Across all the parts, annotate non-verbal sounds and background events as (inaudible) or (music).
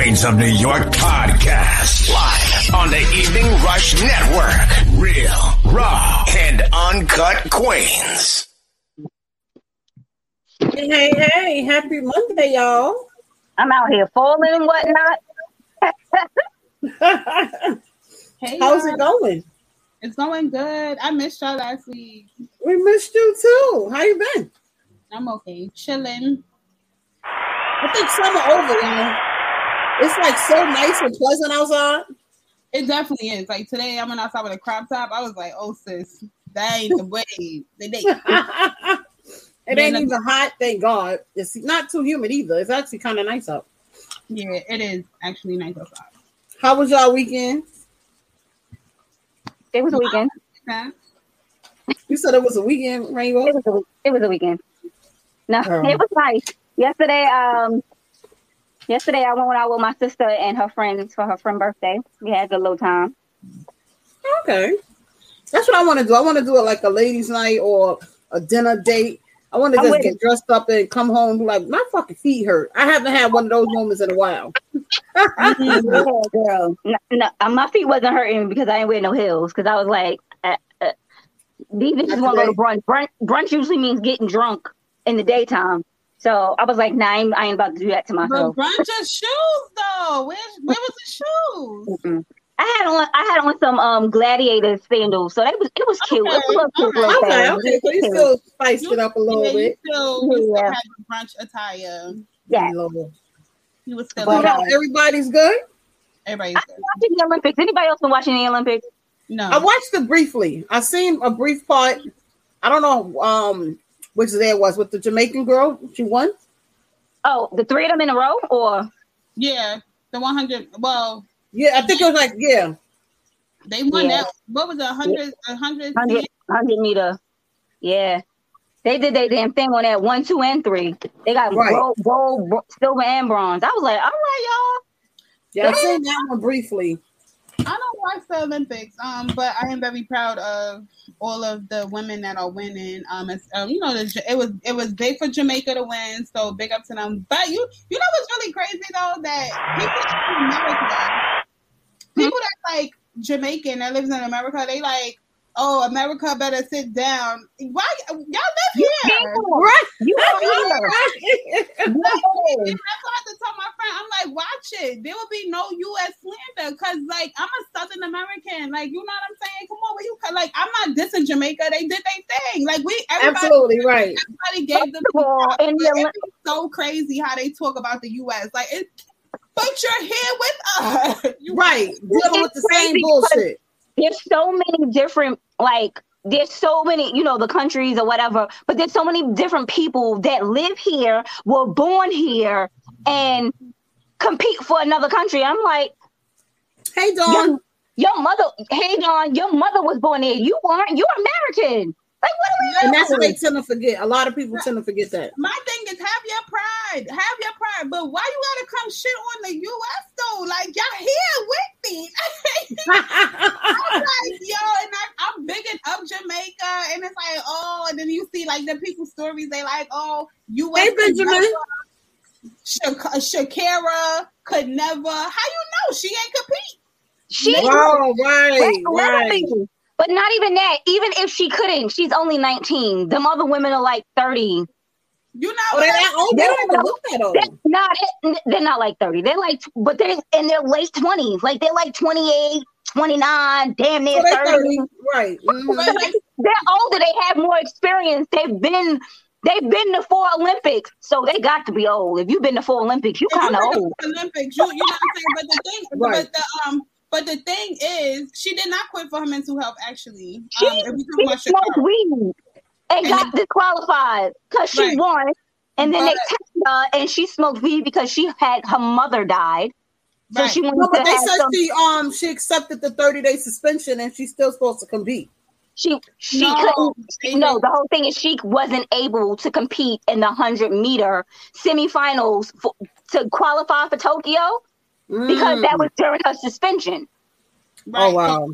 Queens of New York podcast live on the Evening Rush Network. Real, raw, and uncut Queens. Hey, hey, hey, happy Monday, y'all. I'm out here falling and whatnot. (laughs) Hey, How's y'all. it going? It's going good. I missed y'all last week. We missed you too. How you been? I'm okay, chilling. I think summer over, y'all. It's like so nice and pleasant outside. It definitely is. Like today, I went outside with a crop top. I was like, "Oh, sis, that ain't the way." The day. (laughs) it ain't even hot, thank God. It's not too humid either. It's actually kind of nice out. Yeah, it is actually nice outside. How was y'all weekend? It was a weekend. You said it was a weekend, Rainbow. It was a, it was a weekend. No, Oh. it was nice. Yesterday, um, yesterday I went out with my sister and her friends for her friend birthday. We had a good little time. Okay, that's what I want to do. I want to do it like a ladies' night or a dinner date. I want to just get dressed up and come home like, my fucking feet hurt. I haven't had one of those moments in a while. (laughs) (laughs) yeah, girl. No, no, my feet wasn't hurting because I didn't wear no heels. Because I was like, uh, uh, these bitches want to go to brunch. brunch. Brunch usually means getting drunk in the daytime. So I was like, nah, I ain't, I ain't about to do that to myself. myself. brunch of shoes though. Where where was the shoes? Mm-mm. I had on I had on some um gladiator sandals, so that was it was cute. It was cute little Okay, thing. okay. So you still spiced it up a little Yeah, you bit. still, you still Yeah. had the brunch attire. Yeah. Lord. You was still But uh, everybody's good. everybody's good. been watching the Olympics. Anybody else been watching the Olympics? No, I watched it briefly. I seen a brief part. I don't know um which there was with the Jamaican girl. She won. Oh, the three of them in a row, or yeah, the 100. Well, Yeah, I think it was like yeah. they won Yeah. that. What was it? 100, 100, 100, 100 meter. Yeah, they did their damn thing on that one, two, and three. They got Right. gold, gold, silver, and bronze. I was like, all right, y'all. Yeah, I seen that one briefly. I don't watch the Olympics, um, but I am very proud of all of the women that are winning. Um, um, you know, it was it was big for Jamaica to win, so big up to them. But you, you know what's really crazy though that people in America, people that like Jamaican that lives in America, they like, oh, America better sit down. Why y'all live here? Right. y'all. You here. Like, that's why I had to tell my friend, I'm like, watch it. There will be no U.S. slander because, like, I'm a Southern American. Like, you know what I'm saying? Come on, where you like, I'm not dissing Jamaica. They did their thing. Like, we everybody, Absolutely right. everybody gave them. All, Like, it's so crazy how they talk about the U.S. Like, it, but you're here with us. (laughs) You Right. Dealing with the same bullshit. There's so many different like there's so many you know the countries or whatever but there's so many different people that live here were born here and compete for another country i'm like Hey Dawn. your, your mother hey John, your mother was born here you weren't you're american like what are we And that's what doing? they tend to forget. A lot of people tend to forget that. My thing is have your pride, have your pride. But why you gotta come shit on the U.S. though? Like y'all here with me. (laughs) I'm like, yo, and I, I'm bigging up Jamaica, and it's like, oh, and then you see like the people's stories. They like, oh, U.S. Hey, Benjamin. Shak- Sha'Carri could never. How you know she ain't compete? she Wow, right, Right, right. But not even that. Even if she couldn't, she's only 19. Them other women are like 30. You know, Oh, they're that old? They don't even look that old. They're not, they're not like 30. They're like, but they're in their late 20s. Like they're like 28, 29, damn near So they 30. 30. Right. Mhm. They're older. They have more experience. They've been, they've been to four Olympics. So they got to be old. If you've been to four Olympics, you if kind of old. Olympics, you, you know what I'm saying. But the thing, Right. but the um, but the thing is, she did not quit for her mental health. Actually, She, um, if we talk she about smoked weed and, got disqualified because she Right. won. And then they But- tested Canada and she smoked weed because she had her mother died. So Right. she wanted No, but they said some- she um she accepted the 30 day suspension and she's still supposed to compete. she she No, couldn't they no the whole thing is she wasn't able to compete in the 100 meter semifinals for, to qualify for Tokyo because that Mm. was during her suspension. Right. Oh wow.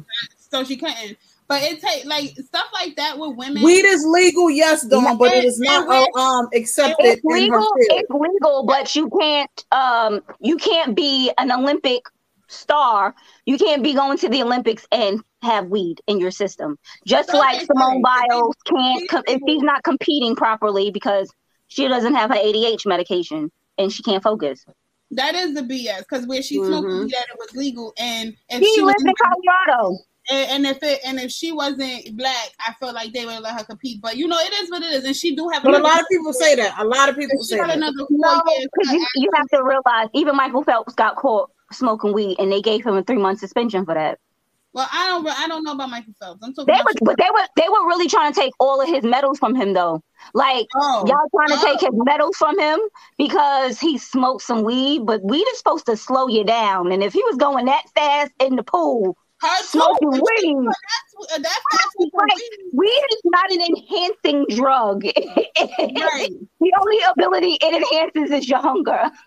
So she couldn't. But it take like stuff like that with women. Weed is legal, yes, Dawn, but it is not And- uh, um accepted It's in her legal. It's legal, but you can't. Um, you can't be an Olympic star. You can't be going to the Olympics and have weed in your system. Just Okay, like Simone fine. Biles can't com- if she's not competing properly because she doesn't have her ADH medication and she can't focus. that is the BS because where she smoked Mhm. weed that it was legal and if She she was lives in Colorado. And, and if it and if she wasn't black, I feel like they would let her compete. But you know, it is what it is, and she do have. But a lot of people say that. A lot of people She say got that. another No, because you, you have to realize even Michael Phelps got caught smoking weed and they gave him a three month suspension for that. Well, I don't. I don't know about Michael Phelps. I'm talking They about. were, but they were, they were really trying to take all of his medals from him, though. Like Oh, y'all trying to Oh. take his medals from him because he smoked some weed. But weed is supposed to slow you down, and if he was going that fast in the pool, her smoking but weed. Uh, that's that's that's Right. weed. weed is not an enhancing drug. (laughs) Right. the only ability it enhances is your hunger. (laughs)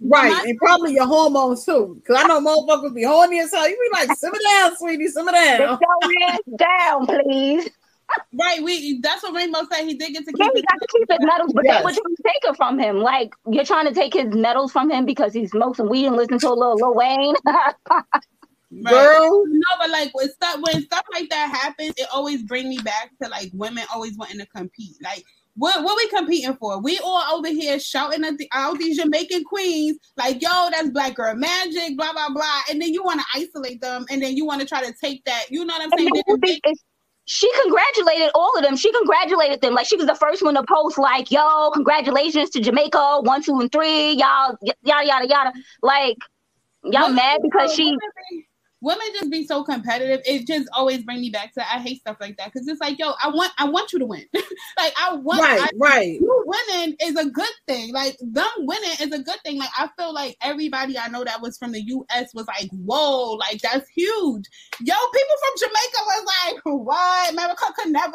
Right, and probably your hormones too. Because I know motherfuckers be horny as hell. You be like, simmer down, sweetie, simmer Sit down. your ass (laughs) down, please. Right. We. That's what Rainbow said. He did get to keep. Yeah, he his- got to keep his medals, but Yes. they were trying to take it from him. Like you're trying to take his medals from him because he smokes some weed and listens to a little Lil Wayne. Right. Girl, No, but like when stuff when stuff like that happens, it always bring me back to like women always wanting to compete. Like what what we competing for? We all over here shouting at the out these Jamaican queens, like, yo, that's black girl magic, blah blah blah. And then you want to isolate them and then you want to try to take that, you know what I'm saying? the Then whole they- she congratulated all of them. She congratulated them. Like she was the first one to post, like, "Yo, congratulations to Jamaica, one, two, and three, y'all, y- yada yada yada." Like y'all Women- mad because she women be- Women just be so competitive. It just always bring me back to I hate stuff like that because it's like, yo, I want I want you to win. (laughs) like I want right, I, right. you winning is a good thing. Like them winning is a good thing. Like I feel like everybody I know that was from the US was like, whoa, like that's huge. Yo, people from Jamaica was like, what? America could never.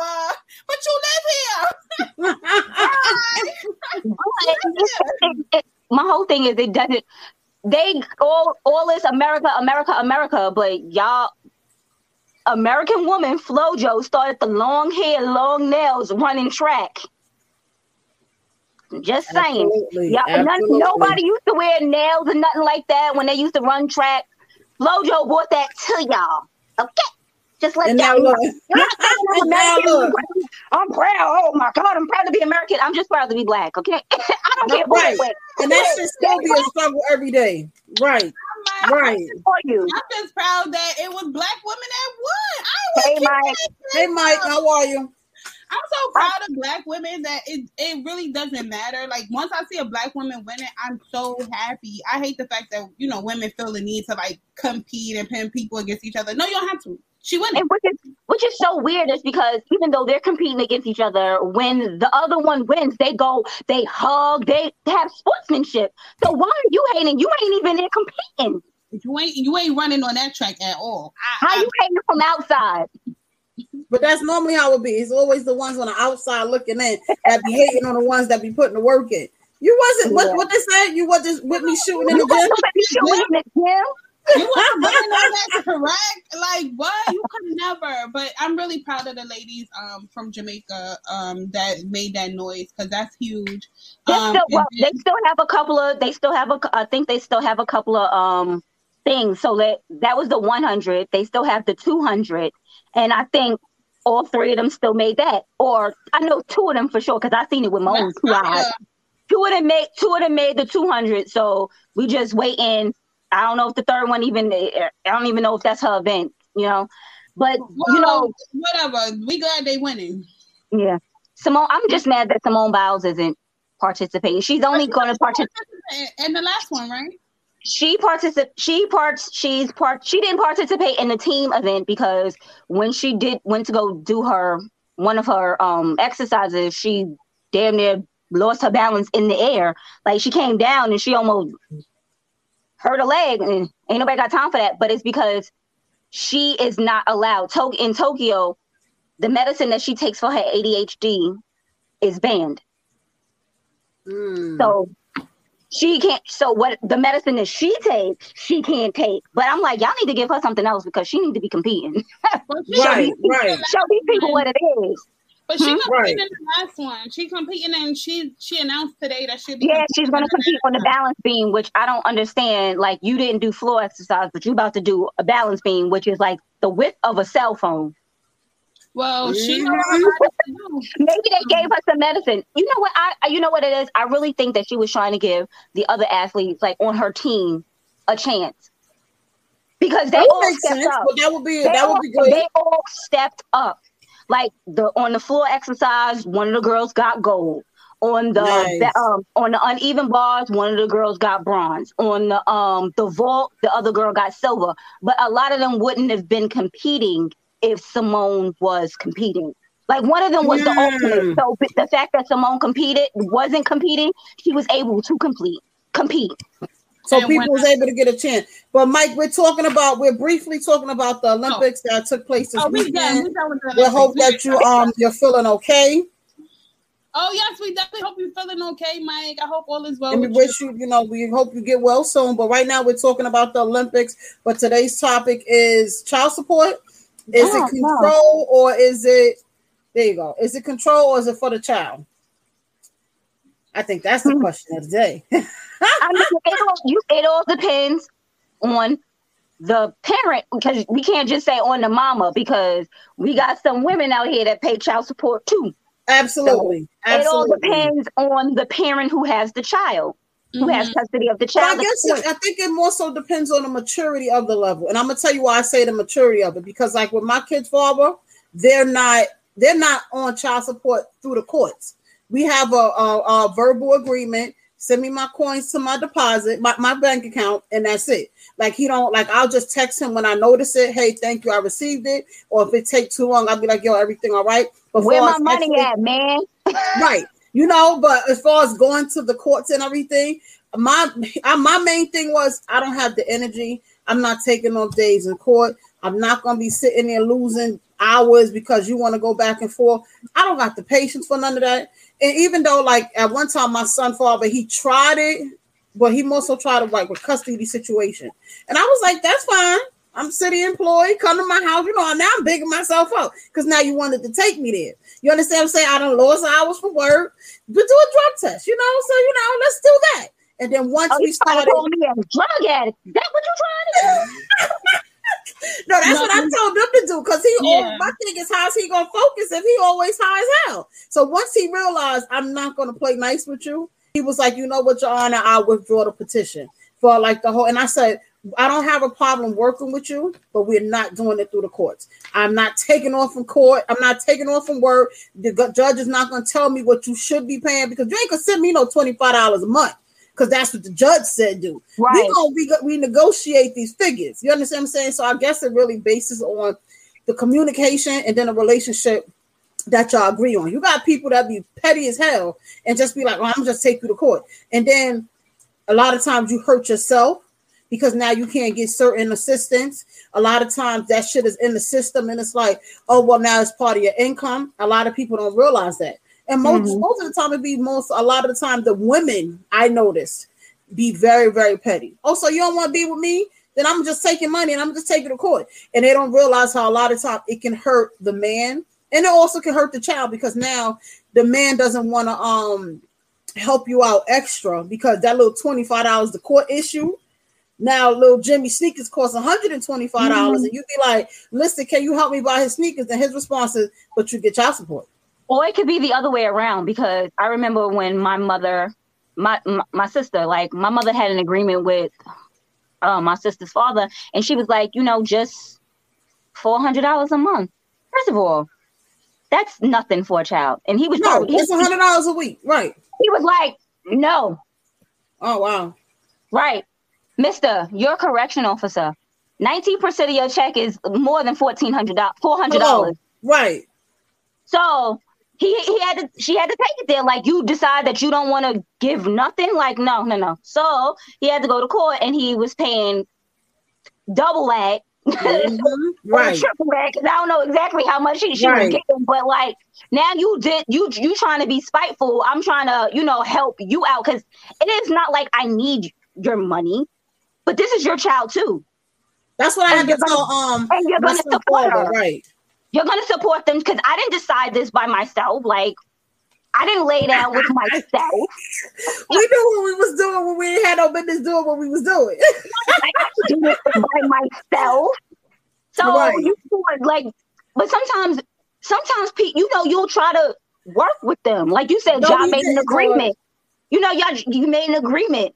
But you live here. (laughs) (laughs) it- it- my whole thing is it doesn't they all all this America, America, America, but y'all American woman Flojo started the long hair, long nails running track. Just saying. Absolutely, none, absolutely. nobody used to wear nails and nothing like that when they used to run track. Flojo brought that to y'all. Okay. Just let And that. now look. (laughs) Not saying I'm now I'm proud. Oh my God, I'm proud to be American. I'm just proud to be black. Okay, (laughs) I don't care who Right. it. And that should still be a struggle every day. Right, I'm right. for you. I'm just proud that it was black women that won. I Hey, was Mike. Hey, Mike, how are you? I'm so proud of black women that it, it really doesn't matter. Like once I see a black woman winning, I'm so happy. I hate the fact that you know women feel the need to like compete and pin people against each other. No, you don't have to. She winning. And which is which is so weird is because even though they're competing against each other, when the other one wins, they go, they hug, they have sportsmanship. So why are you hating? You ain't even there competing. You ain't you ain't running on that track at all. I, How you hating from outside? But that's normally how it be. It's always the ones on the outside looking in that be hating on the ones that be putting the work in. You wasn't what, Yeah. what they said. You was just with me shooting in You the want gym. (laughs) to be shooting in the gym? you wasn't running on that correct. Like what? You could never. But I'm really proud of the ladies um from Jamaica um that made that noise because that's huge. They Um, still, well, and they still have a couple of. They still have a. I think they still have a couple of um things. So that that was the 100. They still have the 200, and I think all three of them still made that. Or I know two of them for sure because I seen it with my own two eyes. Two of them made. Two of them made the 200. So we just waiting. I don't know if the third one even. I don't even know if that's her event. You know, but you know, whatever. We glad they winning. yeah. Simone, I'm just mad that Simone Biles isn't participating. She's only going to participate. And the last one, right? she particip she parts she's part she didn't participate in the team event because when she did went to go do her one of her um exercises she damn near lost her balance in the air. Like she came down and she almost hurt a leg, and ain't nobody got time for that. But it's because she is not allowed. To- in Tokyo, the medicine that she takes for her ADHD is banned. Mm. So she can't. So what the medicine that she takes, she can't take. But I'm like, y'all need to give her something else because she need to be competing. Right, right. (laughs) Show these people what it is. But she Hmm? competed Right. in the last one. She competing and she she announced today that she'll be Yeah, she's going to compete on the balance beam, which I don't understand. Like you didn't do floor exercise, but you're about to do a balance beam, which is like the width of a cell phone. Well, she know Mhm. what to do. Maybe they gave her some medicine. You know what? I I- you know what it is. I really think that she was trying to give the other athletes, like on her team, a chance because they That all stepped sense, up. but that would be They that all, would be good. they all stepped up. Like the on the floor exercise, one of the girls got gold. On the Nice. the, um on the uneven bars, one of the girls got bronze. On the um the vault, the other girl got silver. But a lot of them wouldn't have been competing if Simone was competing. Like one of them was the Mm. ultimate. So the fact that Simone competed wasn't competing, she was able to complete compete. So And people was able to get a chance. But Mike, we're talking about we're briefly talking about the Olympics that took place this Oh, we done. weekend. We done with the We hope that you um you're feeling okay, Oh yes, we definitely hope you're feeling okay, Mike. I hope all is well and we wish you you know we hope you get well soon. But right now we're talking about the Olympics. But today's topic is child support. Is Oh, it control or is it there you go? Is it control or is it for the child? I think that's the question of the day. I mean, it all, you, it all depends on the parent because we can't just say on the mama because we got some women out here that pay child support too. Absolutely. It all depends on the parent who has the child, who has Mhm. custody of the But I child. guess it, I think it more so depends on the maturity of the level, and I'm gonna tell you why I say the maturity of it because, like with my kids' father, they're not they're not on child support through the courts. We have a, a, a verbal agreement. Send me my coins to my deposit, my, my bank account, and that's it. Like he don't like I'll just text him when I notice it. Hey, thank you, I received it. Or if it take too long, I'll be like, yo, everything all right. But Where my money actually- at, man? (laughs) right you know but as far as going to the courts and everything my I, my main thing was i don't have the energy i'm not taking off days in court i'm not going to be sitting there losing hours because you want to go back and forth i don't got the patience for none of that and even though like at one time my son father he tried it but he also tried to like with custody situation and i was like that's fine I'm city employee. Come to my house. You know, now I'm bigging myself up because now you wanted to take me there. You understand what I'm saying? I done lost hours for work, but do a drug test, you know? So, you know, let's do that. And then once Oh, we you trying to started, me a drug addict? That what you trying to do? (laughs) no, that's No, what I told them to do because he, Yeah. al- my thing is, how's he to focus if he always high as hell? So once he realized I'm not to play nice with you, he was like, you know what, Your Honor, I'll withdraw the petition for like the whole. And I said, I don't have a problem working with you, but we're not doing it through the courts. I'm not taking off from court. I'm not taking off from work. The judge is not going to tell me what you should be paying because you ain't going to send me no $25 a month because that's what the judge said do. Right. We gonna we, we negotiate these figures. You understand what I'm saying? So I guess it really bases on the communication and then a relationship that y'all agree on. You got people that be petty as hell and just be like, "Well, I'm just take you to court," and then a lot of times you hurt yourself because now you can't get certain assistance. A lot of times that shit is in the system, and it's like, oh well, now it's part of your income. A lot of people don't realize that, and most Mhm. most of the time it be most a lot of the time the women I notice be very very petty. Oh, so you don't want to be with me? Then I'm just taking money and I'm just taking to court, and they don't realize how a lot of time it can hurt the man, and it also can hurt the child because now the man doesn't want to um help you out extra because that little twenty five dollars the court issue. Now, little Jimmy sneakers cost one hundred and twenty five dollars, and you be like, "Listen, can you help me buy his sneakers?" And his response is, "But you get child support." Or it could be the other way around because I remember when my mother, my my, my sister, like my mother had an agreement with uh, my sister's father, and she was like, you know, just four hundred dollars a month. First of all, that's nothing for a child, and he was No, probably, it's hundred dollars a week, right? he was like, no, Oh wow, right, Mister, you're a correction officer. Nineteen percent of your check is more than fourteen hundred dollars, four hundred dollars. right? So he he had to she had to take it there. Like you decide that you don't want to give nothing. Like no, no, no. So he had to go to court, and he was paying double that. Mm-hmm. (laughs) right. triple that because I don't know exactly how much she, she Right. was getting, but like now you did you you trying to be spiteful. I'm trying to you know help you out because it is not like I need your money, but this is your child too. That's what I And had to tell um and you're gonna support her. right. You're gonna support them because I didn't decide this by myself. Like I didn't lay down with (laughs) myself. We knew what we was doing when we had no business doing what we was doing. I got to do this by (laughs) myself. So Right. you like, but sometimes, sometimes Pete, you know, you'll try to work with them. Like you said, No, John we made an agreement. You know, y'all, you made an agreement.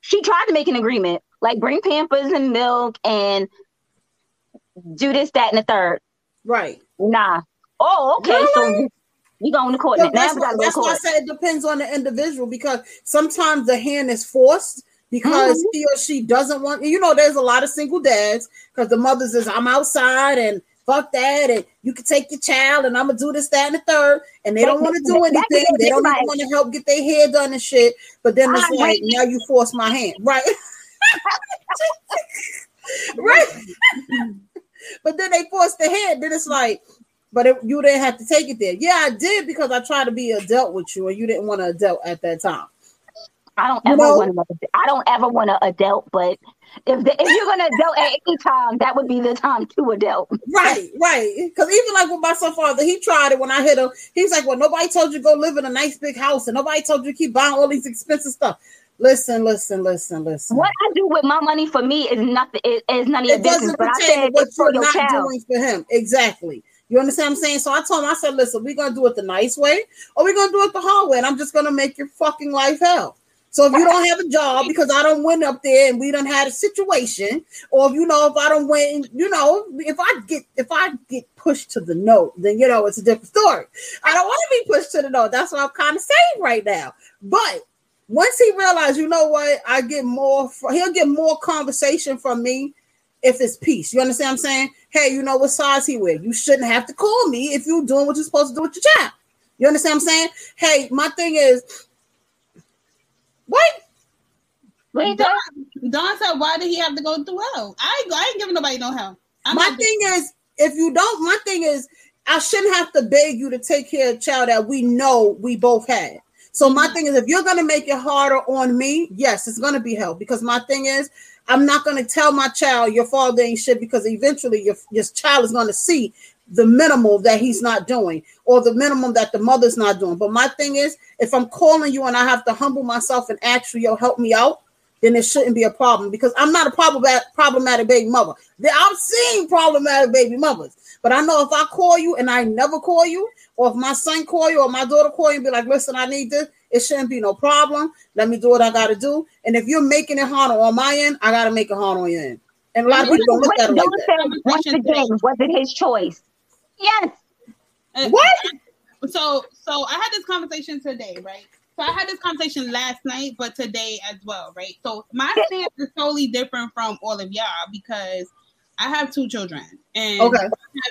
She tried to make an agreement, like bring Pampers and milk and do this, that, and the third. Right. Nah. Oh, okay. Really? So you going to court So now? that's gotta that's why I said it depends on the individual because sometimes the hand is forced because Mhm. he or she doesn't want. You know, there's a lot of single dads because the mothers is I'm outside and fuck that and you can take your child and I'm gonna do this, that, and the third, and they don't want to do anything. They don't even want to help get their hair done and shit. But then it's like now you force my hand, right? (laughs) (laughs) right. (laughs) but then they forced the hand. Then it's like, but it, you didn't have to take it there. Yeah, I did because I tried to be adult with you, and you didn't want to adult at that time. I don't You ever know- want to. I don't ever want to adult, but if the, if you're gonna adult at any time, that would be the time to adult. Right, right. Because even like with my son father, he tried it when I hit him. He's like, "Well, nobody told you to go live in a nice big house, and nobody told you to keep buying all these expensive stuff." Listen, listen, listen, listen. What I do with my money for me is nothing. Is, is none of your it business. doesn't But I said what you're your not child. doing for him. Exactly. You understand what I'm saying? So I told him, I said, listen, we're gonna do it the nice way, or we're gonna do it the hard way, and I'm just gonna make your fucking life hell. So if you don't have a job because I don't win up there and we don't had a situation, or if you know if I don't win, you know, if I get if I get pushed to the note, then you know it's a different story. I don't want to be pushed to the note. That's what I'm kind of saying right now. But once he realized, you know what, I get more. He'll get more conversation from me if it's peace. You understand what I'm saying? Hey, you know what size he wear? You shouldn't have to call me if you're doing what you're supposed to do with your child. You understand what I'm saying? Hey, my thing is, what? Wait, Don, Don said, "Why did he have to go through hell? I ain't, I ain't giving nobody no hell." I'm my not thing is, if you don't, my thing is, I shouldn't have to beg you to take care of a child that we know we both had. So my thing is, if you're gonna make it harder on me, yes, it's gonna be hell. Because my thing is, I'm not gonna tell my child your father ain't shit because eventually your your child is gonna see the minimal that he's not doing or the minimum that the mother's not doing. But my thing is, if I'm calling you and I have to humble myself and ask you, yo, help me out, then it shouldn't be a problem because I'm not a problematic problematic baby mother. I've seen problematic baby mothers, but I know if I call you and I never call you, or if my son call you or my daughter call you and be like, listen, I need this, it shouldn't be no problem. Let me do what I gotta do. And if you're making it harder on my end, I gotta make it hard on your end. And a lot of people don't look at it like Don't that. say once again, was it his choice? Yes. What? So, so I had this conversation today, right? So I had this conversation last night, but today as well, right? So my stance is totally different from all of y'all because I have two children, and Okay.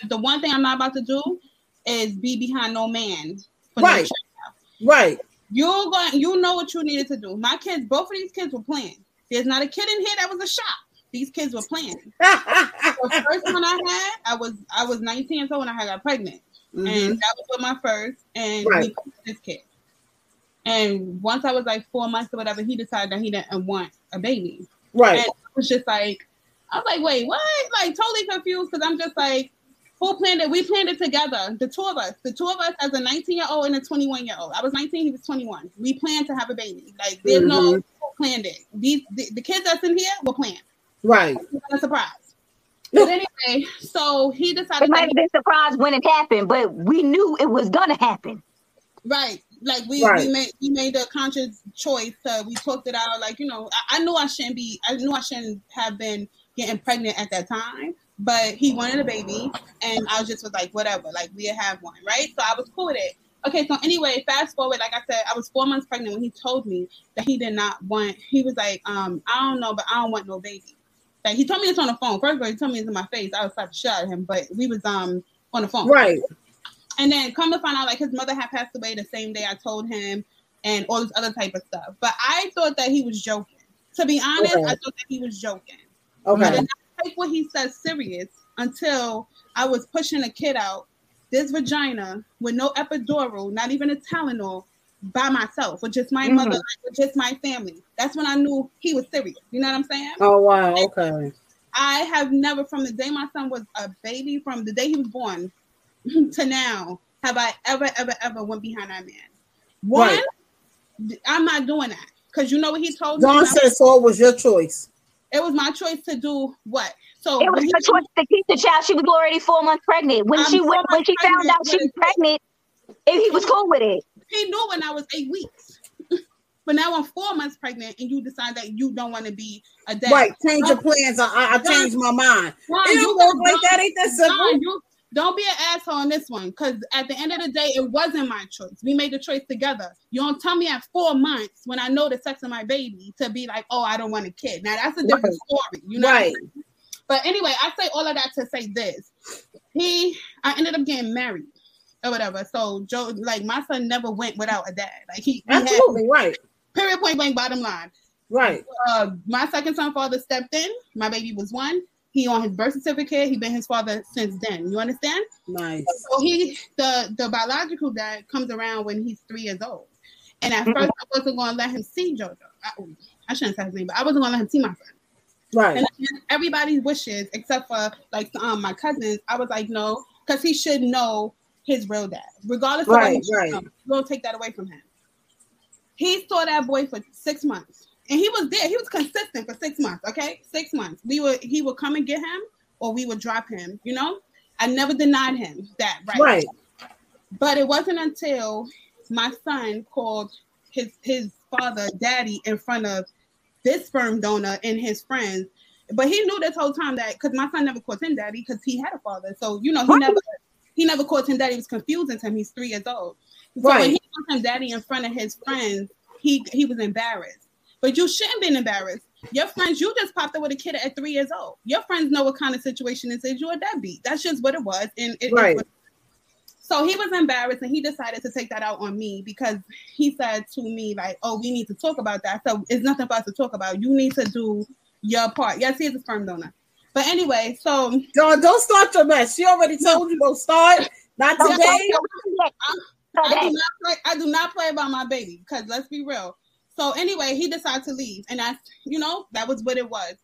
the one thing I'm not about to do is be behind no man. For Right. Right. You're going. You know what you needed to do. My kids, both of these kids were playing. There's not a kid in here that was a shop. These kids were playing. (laughs) The first one I had, I was I was 19 years old when I got pregnant, Mhm. and that was with my first. And Right. this kid. And once I was like four months or whatever, he decided that he didn't want a baby. Right. And I was just like, I was like, wait, what? Like totally confused because I'm just like, who planned it? We planned it together, the two of us, the two of us as a 19 year old and a 21 year old. I was 19, he was 21. We planned to have a baby. Like there's no Mhm. who planned it. These the, the kids that's in here were planned. Right. Not a surprise. But anyway, so he decided It might that have been surprised when it happened, but we knew it was gonna happen. Right. Like we, Right. we made we made a conscious choice. Uh, we talked it out. Like you know, I, I knew I shouldn't be. I knew I shouldn't have been getting pregnant at that time. But he wanted a baby, and I was just was like, whatever. Like we have one, right? So I was cool with it. Okay. So anyway, fast forward. Like I said, I was four months pregnant when he told me that he did not want. He was like, um, I don't know, but I don't want no baby. Like he told me this on the phone. First of all, he told me this in my face. I was about to shut him, but we was um on the phone. Right. And then come to find out, like his mother had passed away the same day I told him, and all this other type of stuff. But I thought that he was joking. To be honest, Okay. I thought that he was joking. I Okay. did not take what he said serious until I was pushing a kid out this vagina with no epidural, not even a Tylenol, by myself, with just my Mhm. mother, with just my family. That's when I knew he was serious. You know what I'm saying? Oh wow. Okay. I have never, from the day my son was a baby, from the day he was born (laughs) to now, have I ever, ever, ever went behind that man. One, Right. I'm not doing that because you know what he told me. Dawn said so it was your choice. It was my choice to do what. So It was when he- her choice to keep the child. She was already four months pregnant. When I'm she went, when she found out she was pregnant, and he was cool with it. he knew when I was eight weeks. (laughs) but now I'm four months pregnant, and you decide that you don't want to be a dad. Right. Change your plans. I, I, I changed my mind. Ron, It you don't work like that. Ain't that Ron, simple? you- don't be an asshole on this one, because at the end of the day, it wasn't my choice. We made the choice together. You don't tell me at four months when I know the sex of my baby to be like, oh, I don't want a kid. Now that's a different Right. story. You know. Right. But anyway, I say all of that to say this. He, I ended up getting married or whatever. So Joe, like my son, never went without a dad. Like he, he had, Absolutely. Right. period, point blank, bottom line. Right. Uh, my second son father stepped in. My baby was one. He on his birth certificate. He been his father since then. You understand? Nice. So he, the the biological dad, comes around when he's three years old. And at first, I wasn't going to let him see JoJo. I, I shouldn't say his name, but I wasn't going to let him see my son. Right. And against everybody's wishes, except for like um my cousins, I was like, no, because he should know his real dad, regardless of Right, what right. right. We'll take that away from him. He saw that boy for six months, and he was there. He was consistent for six months. Okay, six months. We would he would come and get him, or we would drop him. You know, I never denied him that. Right. Right. But it wasn't until my son called his his father daddy in front of this sperm donor and his friends. But he knew this whole time that because my son never called him daddy because he had a father. So you know he Right. never he never called him daddy. It was confusing to him. He's three years old. So Right. when he called him daddy in front of his friends, he he was embarrassed. But you shouldn't be embarrassed. Your friends, you just popped up with a kid at three years old. Your friends know what kind of situation this is. You're a deadbeat. That's just what it was. And it, Right. it so he was embarrassed and he decided to take that out on me because he said to me, like, oh, we need to talk about that. So it's nothing for us to talk about. You need to do your part. Yes, he is a sperm donor. But anyway, so don't start your mess. She already told you don't start. Not today. say I do not play, I do not play about my baby because let's be real. So anyway, he decided to leave, and that's you know that was what it was.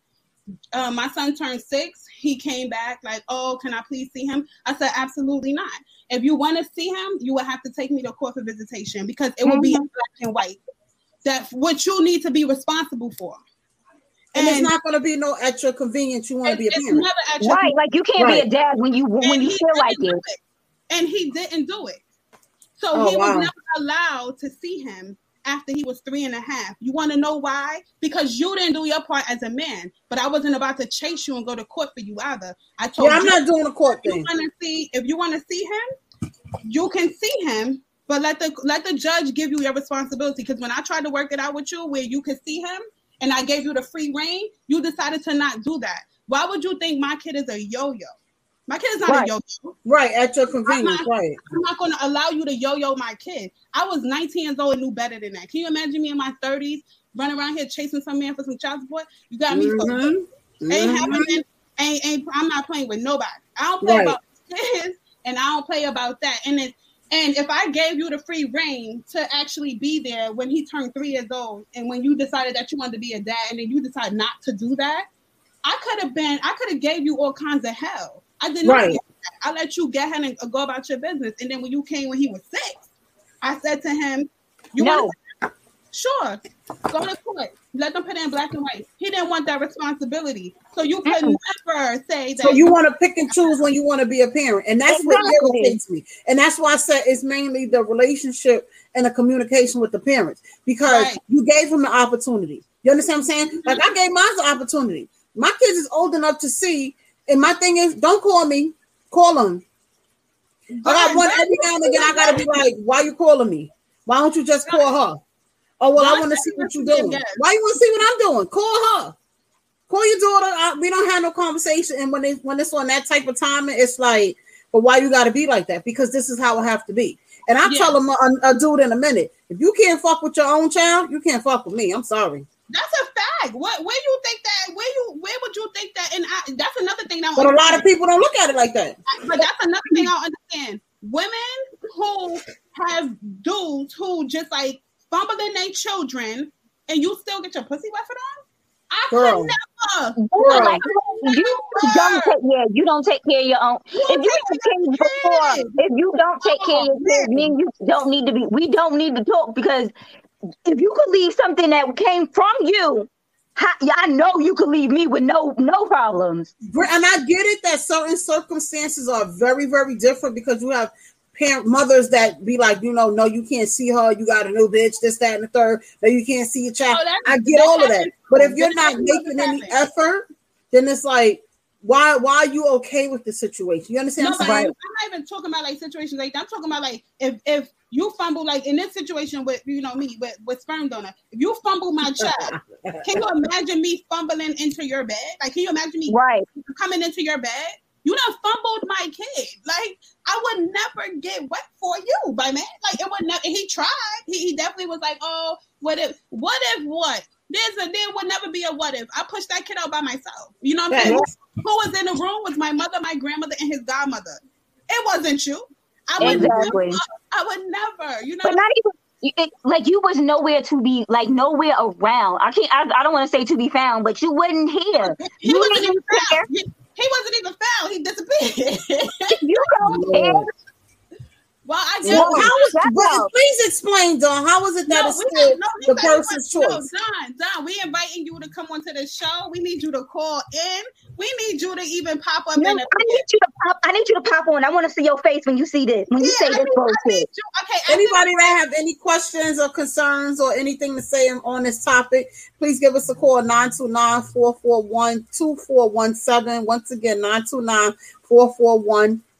Uh, my son turned six. He came back like, "Oh, can I please see him?" I said, "Absolutely not. If you want to see him, you will have to take me to court for visitation because it will be in black and white. That what you need to be responsible for." And, it's not going to be no extra convenience. You want to be a parent. never at Right, like you can't be a dad when you when And you feel like didn't it. And he didn't do it. So Oh, he wow. was never allowed to see him after he was three and a half. You want to know why? Because you didn't do your part as a man. But I wasn't about to chase you and go to court for you either. I told Yeah, I'm you not doing a court if you thing. want to see if you want to see him, you can see him. But let the let the judge give you your responsibility. Because when I tried to work it out with you, where you could see him, and I gave you the free reign, you decided to not do that. Why would you think my kid is a yo-yo? My kid is not Right. a yo-yo. Right, at your convenience. not- Right. I'm not going to allow you to yo-yo my kid. I was 19 years old and knew better than that. Can you imagine me in my 30s running around here chasing some man for some child support? You got me. up. Mhm. Ain't Mhm. happening. Ain't, ain't. I'm not playing with nobody. I don't play Right. about this, and I don't play about that. And it, and if I gave you the free reign to actually be there when he turned three years old, and when you decided that you wanted to be a dad, and then you decide not to do that, I could have been. I could have gave you all kinds of hell. I did not. Right. I let you get ahead and go about your business, and then when you came when he was six, I said to him, "You No. want?" Sure, go to court. Let them put it in black and white. He didn't want that responsibility, so you could Mm-mm. never say that. So you want to pick and choose when you want to be a parent, and that's what irritates me. And that's why I said it's mainly the relationship and the communication with the parents because Right. you gave them the opportunity. You understand what I'm saying? Like mm-hmm. I gave mine the opportunity. My kids is old enough to see, and my thing is, don't call me, call them. I got one every now and again. I gotta be like, why you calling me? Why don't you just call her? Oh well, I want to see what you're doing. Why you want to see what I'm doing? Call her. Call your daughter. I, we don't have no conversation. And when they when it's on that type of timing, it's like, But why you got to be like that? Because this is how it have to be. And I Yeah. tell him a, a dude in a minute, if you can't fuck with your own child, you can't fuck with me. I'm sorry. That's a fact. What where you think that where you where would you think that and I, that's another thing that I But a lot of people don't look at it like that. but that's another thing I don't understand. Women who have dudes who just like fumble in their children and you still get your pussy wet for them? I Girl. could never. Girl. Like, you don't take yeah, you don't take care of your own. If you take have kids before, if you don't take care of your Oh, kids, me and you don't need to be. We don't need to talk because if you could leave something that came from you, how, I know you could leave me with no no problems. And I get it that certain circumstances are very, very different because you have parent mothers that be like, you know, no, you can't see her. You got a new bitch, this, that, and the third. No, you can't see your child. Oh, that- I get that all of that. happens But if you're That not making any time. effort, then it's like, why, why are you okay with the situation? You understand No, what I'm I'm not even talking about like situations like that. I'm talking about like if if you fumble like in this situation with you know me with, with sperm donor, if you fumble my (laughs) child, can you imagine me fumbling into your bed? Like can you imagine me Right. coming into your bed? You done fumbled my kid. Like I would never get wet for you, by man. Like it would never. He tried. He, he definitely was like, oh, what if? What if? What? There's a there would never be a what if. I pushed that kid out by myself. You know what I'm saying? Who was in the room was my mother, my grandmother, and his godmother. It wasn't you. I would Exactly. Never. I would never. You know. But not even it, like you was nowhere to be like nowhere around. I can't. I, I don't want to say to be found, but you wasn't here. he You wasn't even found. He, he wasn't even found. He disappeared. (laughs) You don't care. Well, I just guess. how was, Shut but please explain, Don. How was it that No, it's we still not, no, he the said person's choice? No, Don, Don, we inviting you to come onto the show. We need you to call in. We need you to even pop up No, I need you to pop. I need you to pop on. I want to see your face when you see this. When you Yeah, say I this need- bullshit. you- Okay, after Anybody that have any questions or concerns or anything to say on this topic, please give us a call 929-441-2417. Once again,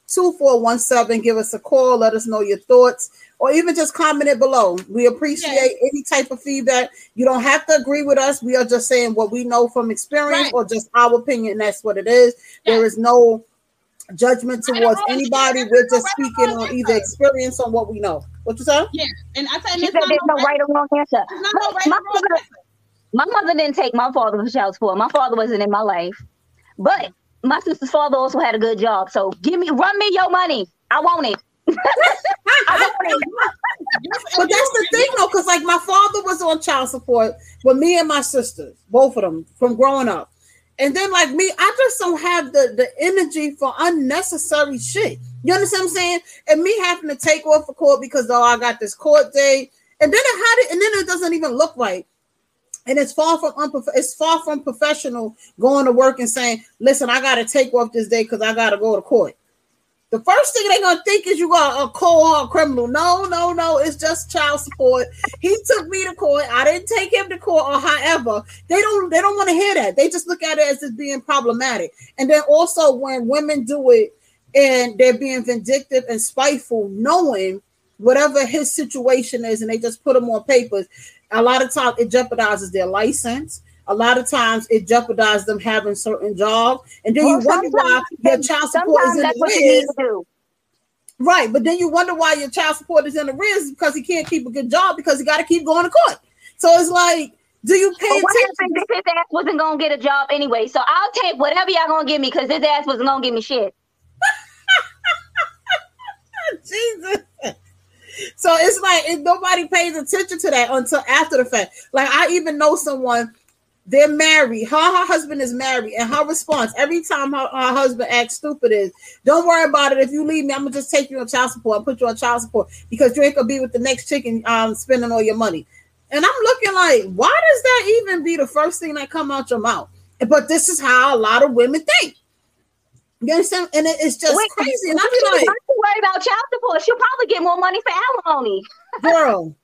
929-441-2417. Give us a call. Let us know your thoughts or even just comment it below. We appreciate Yes. any type of feedback. You don't have to agree with us. We are just saying what we know from experience Right. or just our opinion. That's what it is. There Yes. is no judgment towards anybody. We're just right speaking on either experience on what we know. What you say? Yeah, and I said, She said there's no no right or wrong answer. It's not My, no right my or wrong mother, answer. my mother didn't take my father for child support. My father wasn't in my life, but my sister's father also had a good job. So give me, run me your money. I want it. (laughs) But that's the thing though, because like my father was on child support with me and my sisters, both of them from growing up. And then like me, I just don't have the, the energy for unnecessary shit. You understand what I'm saying? And me having to take off for court because oh I got this court date, and then it had it, and then it doesn't even look right. And it's far from unprof- it's far from professional going to work and saying, listen, I gotta take off this day because I gotta go to court. The first thing they're gonna think is you are a cold criminal. No, no, no, it's just child support. He took me to court. I didn't take him to court, or however. They don't they don't want to hear that. They just look at it as just being problematic. And then also when women do it and they're being vindictive and spiteful, knowing whatever his situation is, and they just put them on papers. A lot of times it jeopardizes their license. A lot of times it jeopardizes them having certain jobs, and then Well, you wonder why your child support is in the what you need to do. Right, but then you wonder why your child support is in the arrears because he can't keep a good job because he got to keep going to court. So it's like, do you pay what attention? happened his ass wasn't gonna get a job anyway? So I'll take whatever y'all gonna give me because his ass wasn't gonna give me shit. (laughs) Jesus. So it's like if nobody pays attention to that until after the fact. Like I even know someone, they're married. Her, her husband is married, and her response every time her, her husband acts stupid is, "Don't worry about it. If you leave me, I'm gonna just take you on child support. I'll put you on child support because you ain't gonna be with the next chick and um, spending all your money." And I'm looking like, why does that even be the first thing that come out your mouth? But this is how a lot of women think. You understand? And it- it's just Wait, crazy. And I should- like, why should you worry about child support? She'll probably get more money for alimony. girl.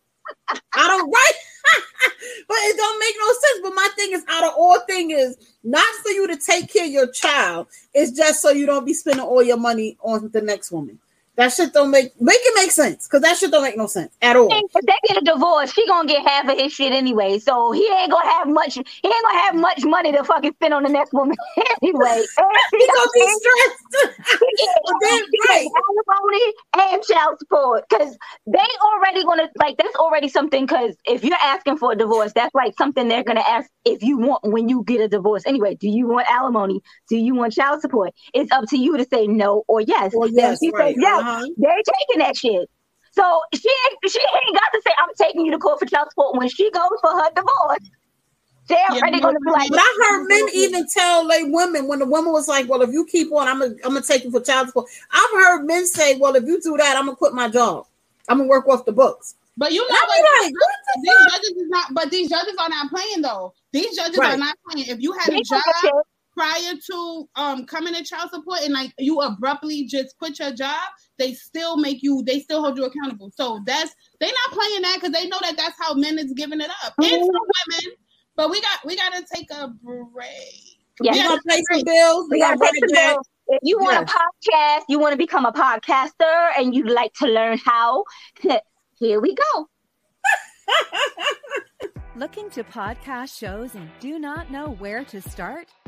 I don't right, (laughs) but it don't make no sense. But my thing is, out of all thing is not for you to take care of your child. It's just so you don't be spending all your money on the next woman. That shit don't make make it make sense because that shit don't make no sense at all. If they get a divorce, she gonna get half of his shit anyway. So he ain't gonna have much. He ain't gonna have much money to fucking spend on the next woman (laughs) anyway. (laughs) He gonna be stressed. (laughs) Right. alimony and child support because they already gonna like that's already something. Because if you're asking for a divorce, that's like something they're gonna ask if you want when you get a divorce. Anyway, do you want alimony? Do you want child support? It's up to you to say no or yes. Or yes, right. says yes, Uh-huh. they're taking that shit. So she ain't, she ain't got to say I'm taking you to court for child support when she goes for her divorce. They're Yeah, already gonna be like, But I heard men even tell like women when the woman was like, "Well, if you keep on, I'm gonna I'm gonna take you for child support." I've heard men say, "Well, if you do that, I'm gonna quit my job. I'm gonna work off the books." But you know I what? be like, These judges is not. But these judges are not playing though. These judges Right. are not playing. If you had they a job don't care. Prior to um coming to child support and like you abruptly just quit your job, they still make you. They still hold you accountable. So that's they're not playing that because they know that that's how men is giving it up and some women. But we got we got to take a break. Yeah. We gonna pay some bills. We We gotta gonna pay some bills. If you want a podcast, you want to become a podcaster, and you'd like to learn how, here we go. (laughs) Looking to podcast shows and do not know where to start?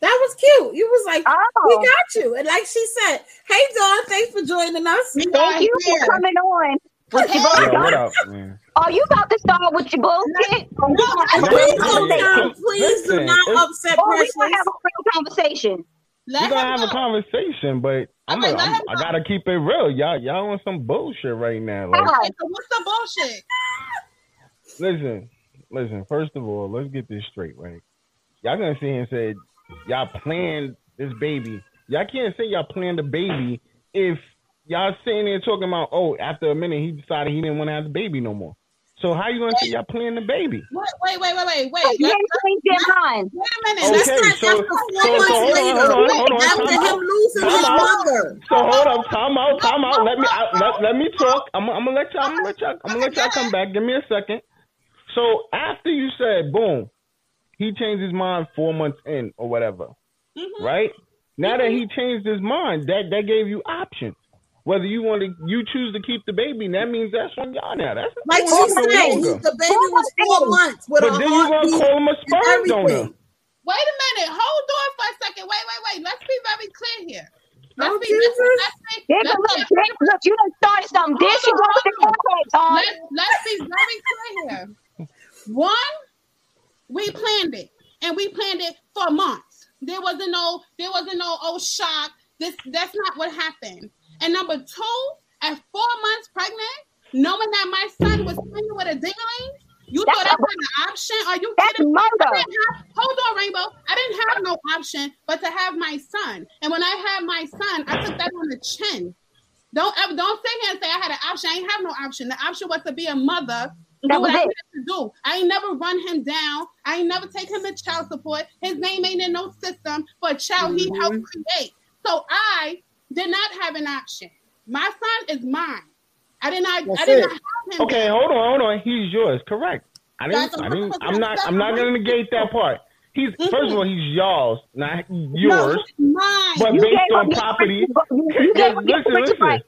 That was cute. You was like, Oh. "We got you," and like she said, "Hey, Dawn, thanks for joining us." We Thank are you here. for coming on. With your Hey. What up, man? Are you about to start with your bullshit? Or we gonna have a Please real don't conversation? come. Please do not upset Or we Precious. gonna have a real conversation? Let we gonna him have a conversation, but I'm, Okay, a, let I'm him I go. gotta keep it real. Y'all, y'all on some bullshit right now. Like, Okay, so what's the bullshit? listen, listen. First of all, let's get this straight, right? Y'all gonna see here and say y'all planned this baby. Y'all can't say y'all planned the baby if y'all sitting there talking about, oh, after a minute he decided he didn't want to have the baby no more. So how you gonna say y'all planned the baby? Wait, wait, wait, wait, wait, wait. You Let, ain't changed your mind. wait a minute. Okay, Let's That's not so- after so- so hold on, hold on, hold on, after him out. losing Time his out. mother. So hold up, time out, time out. Let me I, let, let me talk. I'm, I'm gonna let y'all. I'm gonna let y'all. I'm gonna let y'all come back. Give me a second. So after you said boom, he changed his mind four months in or whatever, Mhm. right? Now that he changed his mind, that that gave you options. Whether you want to, you choose to keep the baby. That means that's on y'all now. That's Like no she said, he, the baby was four months with But a then you gonna call him a sperm donor. Wait a minute. Hold on for a second. Wait, wait, wait. Let's be very clear here. Let's Oh, be, Jesus. let's, let's be, There let's go, look, be, there- look, you done started something. There she goes with the context let's, let's be very clear here. One, we planned it, and we planned it for months. There wasn't no, there wasn't no oh shock. This that's not what happened. And number two, at four months pregnant, knowing that my son was pregnant with a dingling, you That's thought that a- was an option? Are you That's kidding? murder. Have, hold on, Rainbow. I didn't have no option but to have my son. And when I had my son, I took that on the chin. Don't ever don't sit here and say I had an option. I ain't have no option. The option was to be a mother. Do That what was I it. needed to do. I ain't never run him down. I ain't never take him to child support. His name ain't in no system for a child he mm-hmm. helped create. So I did not have an option. My son is mine. I did not. That's I did it. not have him. Okay, hold on, hold on. He's yours, correct? I didn't. That's I didn't I'm not. I'm not gonna negate that part. He's first of all, he's y'all's, not yours. it's mine. But You based on property, you- you gave listen, listen. rights.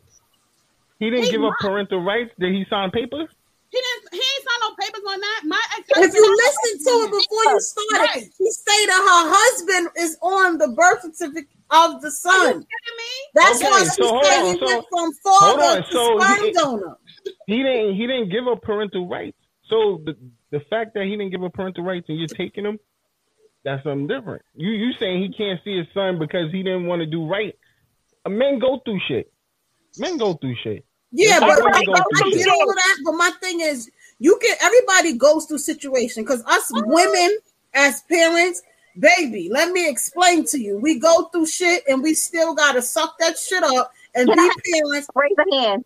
He didn't He's give up parental rights. Did he sign papers? He didn't. He ain't signed no papers on that. My ex. If you listen to it before you started, Right. he stated her husband is on the birth certificate of the son. That's Okay, why so she hold said on, he so- went from father to so sperm he- donor. He didn't. He didn't give up parental rights. So the the fact that he didn't give up parental rights and you're taking him, that's something different. You you saying he can't see his son because he didn't want to do right? Men go through shit. Men go through shit. Yeah, That's but why I, I get all of that. But my thing is, you can. Everybody goes through situation because us oh. women as parents, baby, let me explain to you. We go through shit and we still gotta suck that shit up and Can be parents. Raise a hand.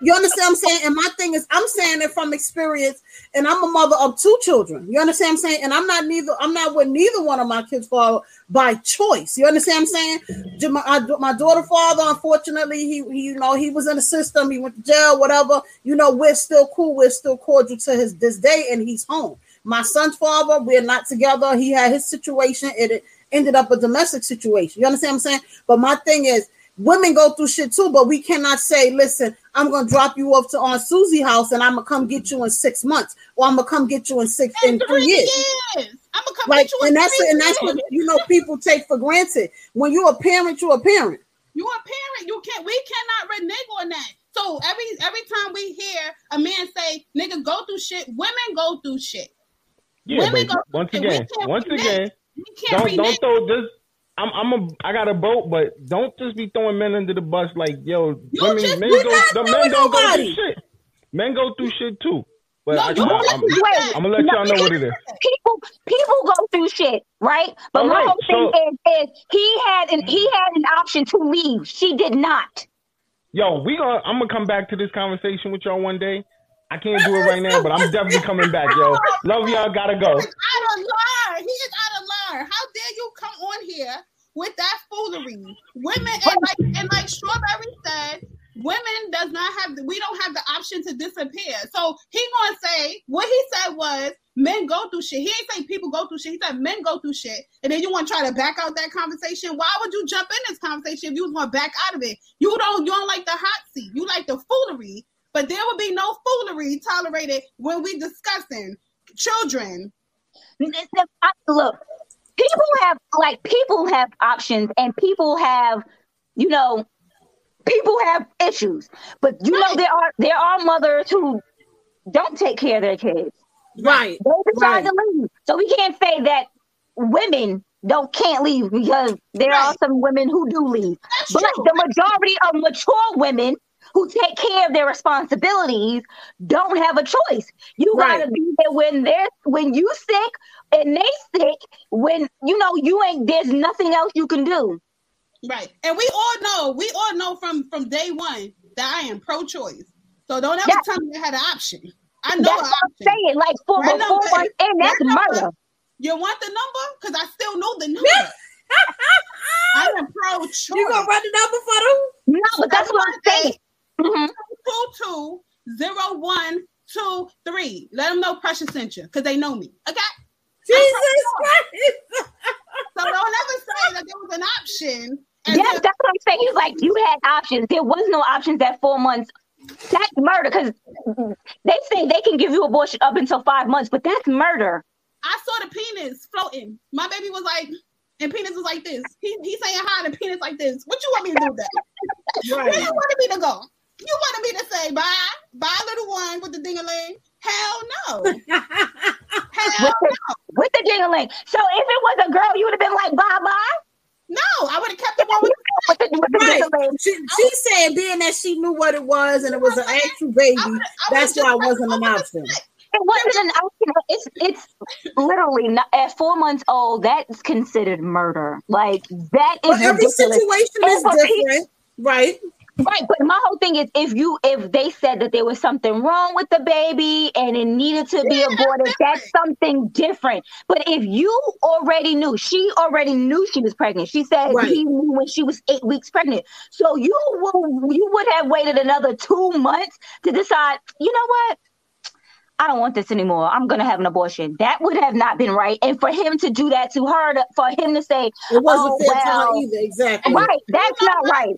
You understand what I'm saying? And my thing is, I'm saying it from experience, and I'm a mother of two children. You understand what I'm saying? And I'm not neither. I'm not with neither one of my kids' father by choice. You understand what I'm saying? Mm-hmm. My, I, my daughter father, unfortunately, he, he you know he was in the system. He went to jail, whatever. You know, we're still cool. We're still cordial to his this day, and he's home. My son's father, we're not together. He had his situation. It ended up a domestic situation. You understand what I'm saying? But my thing is women go through shit too, but we cannot say, listen, I'm gonna drop you off to Aunt Susie house and I'm gonna come get you in six months, or I'm gonna come get you in six in, in three, years. years. I'm gonna come like, get you and that's and that's what you know people take for granted. When you're a parent, you're a parent. You're a parent. You can't. We cannot renege on that. So every every time we hear a man say, "Niggas go through shit," women go through shit. Yeah, women but once again, once again, don't don't throw this I'm I'm a I got a boat, but don't just be throwing men under the bus like yo. You women, just, men go, the men don't go through shit. Men go through shit too. But no, I, am gonna let y'all know what it is. People people go through shit, right? But All my right, whole so, thing is, is he had an he had an option to leave. She did not. Yo, we gonna I'm gonna come back to this conversation with y'all one day. I can't do it right now, but I'm definitely coming back, yo. Love y'all, gotta go. Out of line. He is out of line. How dare you come on here with that foolery? Women and like and like Strawberry said, women does not have the, we don't have the option to disappear. So he gonna say what he said was men go through shit. He ain't saying people go through shit. He said men go through shit. And then you want to try to back out that conversation. Why would you jump in this conversation if you was going to back out of it? You don't you don't like the hot seat. You like the foolery. But there will be no foolery tolerated when we discussing children. Look, people have like people have options and people have, you know, people have issues. But you right. know there are there are mothers who don't take care of their kids. Right. They decide right. to leave. So we can't say that women don't can't leave because there right. are some women who do leave. That's but true. the majority of mature women who take care of their responsibilities don't have a choice. You right. gotta be there when they're when you sick and they sick. When you know you ain't there's nothing else you can do. Right, and we all know we all know from from day one that I am pro-choice. So don't ever that's, tell me I had an option. I know that's what I'm saying. Like for right before months, and that's murder. You want the number? Because I still know the number. I am pro-choice. You gonna run the number for them? No, but that's what I'm saying. Mm-hmm. Two two zero one two three. Let them know Precious sent you because they know me. Okay. Jesus (laughs) Christ. so don't ever say that there was an option. Yes, that's what I'm saying. He's like, you had options. There was no options at four months. That's murder because they say they can give you abortion up until five months, but that's murder. I saw the penis floating. My baby was like, and penis was like this. He, he's saying hi, and penis like this. What you want me to do with that? right. Where you wanted me to go? You wanted me to say bye, bye, little one with the dingaling? Hell no. (laughs) Hell with the, no. With the dingaling. So if it was a girl, you would have been like bye bye. No, I would have kept the one with, (laughs) with the, with the right. She, she said being that she knew what it was and it was an actual baby, that's why it wasn't an option. It wasn't an option. It's it's literally not, at four months old. That's considered murder. Like that is. But every situation is different, right? Right, but my whole thing is if you if they said that there was something wrong with the baby and it needed to be yeah, aborted, that's, that's something different. But if you already knew, she already knew she was pregnant. She said right. he knew when she was eight weeks pregnant. So you will you would have waited another two months to decide. You know what? I don't want this anymore. I'm gonna have an abortion. That would have not been right. And for him to do that to her, to, for him to say, "It wasn't oh, fair well, either," exactly. Right. That's not right.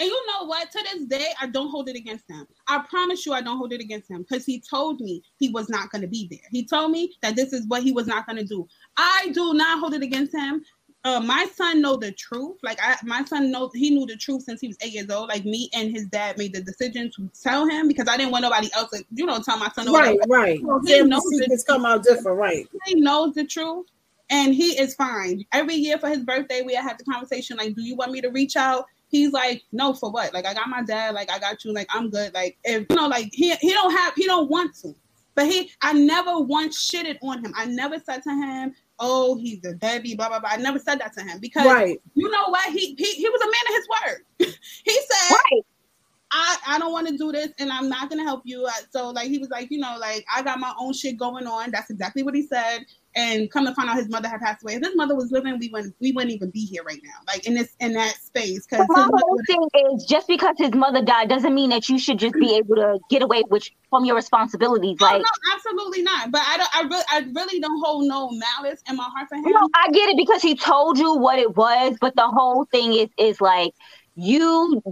And you know what? To this day, I don't hold it against him. I promise you, I don't hold it against him because he told me he was not going to be there. He told me that this is what he was not going to do. I do not hold it against him. Uh, my son know the truth. Like I, my son knows he knew the truth since he was eight years old. Like me and his dad made the decision to tell him because I didn't want nobody else to, you know, tell my son. Right, right. So he knows secrets come out different, right? He knows the truth, and he is fine. Every year for his birthday, we have the conversation like, "Do you want me to reach out?" He's like, no, for what? Like, I got my dad. Like, I got you. Like, I'm good. Like, if you know, like he he don't have he don't want to, but he I never once shitted on him. I never said to him, oh, he's a baby, blah blah blah. I never said that to him because right. you know what? He he he was a man of his word. (laughs) he said, right. I, I don't want to do this and I'm not gonna help you. Uh, so like he was like, you know, like I got my own shit going on. That's exactly what he said. And come to find out his mother had passed away. If his mother was living, we wouldn't we wouldn't even be here right now. Like in this in that space. Because my whole thing is just because his mother died doesn't mean that you should just be able to get away with from your responsibilities. Oh, like no, absolutely not. But I don't I really I really don't hold no malice in my heart for him. No, I get it because he told you what it was, but the whole thing is is like you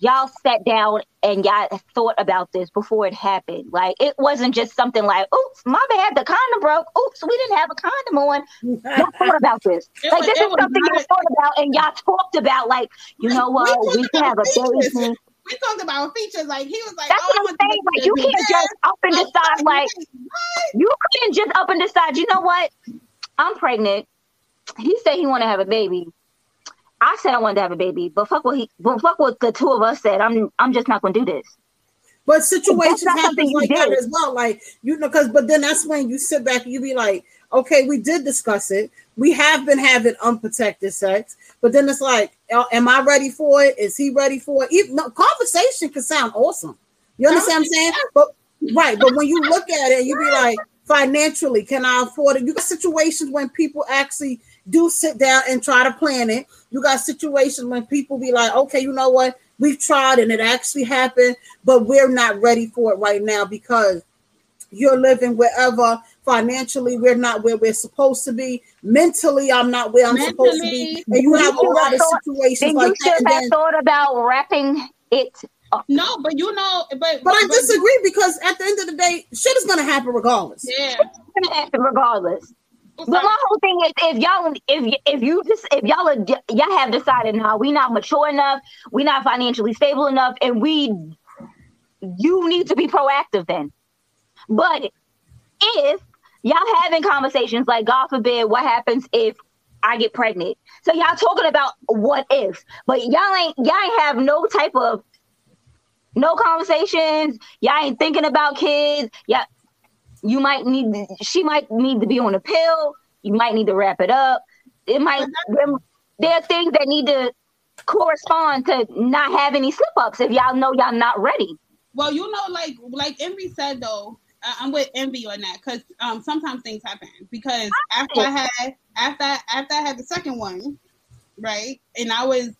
y'all sat down and y'all thought about this before it happened. Like it wasn't just something like, "Oops, my bad, the condom broke. Oops, we didn't have a condom on." Y'all (laughs) thought about this. It like was- this is something y'all thought about and y'all talked about. Like you know what, We we can have a baby. We talked about features. Like he was like, That's oh, what I'm saying. Like you can't just up and decide. Like what? you couldn't just up and decide. You know what? I'm pregnant. He said he want to have a baby. I said I wanted to have a baby, but fuck what he, but fuck what the two of us said. I'm, I'm just not gonna do this. But situations That's not something happen like that did. as well. Like you know, because but then that's when you sit back and you be like, okay, we did discuss it. We have been having unprotected sex, but then it's like, uh, am I ready for it? Is he ready for it? Even no, conversation can sound awesome. You understand what I'm saying? But right, but when you look at it, you be like, financially, can I afford it? You got situations when people actually do sit down and try to plan it. You got situations when people be like, okay, you know what? We've tried and it actually happened, but we're not ready for it right now because you're living wherever financially we're not where we're supposed to be mentally i'm not where i'm supposed to be and you have a you lot of thought- situations Then like you that should and have then, thought about wrapping it. Up. No, but you know, but but i disagree because at the end of the day shit is going to happen regardless Yeah. It's gonna happen regardless. But my whole thing is, if y'all, if if you just, if y'all are, y'all have decided now, we not mature enough, we not financially stable enough, and we, you need to be proactive then. But if y'all having conversations like, God forbid, what happens if I get pregnant? So y'all talking about what if, but y'all ain't, y'all ain't have no type of, no conversations. Y'all ain't thinking about kids. Y'all, you might need she might need to be on a pill. You might need to wrap it up. It might there, there are things that need to correspond to not have any slip ups if y'all know y'all not ready. Well, you know, like like Envy said though, I'm with Envy on that because um sometimes things happen because after I had after after I had the second one, right, and I was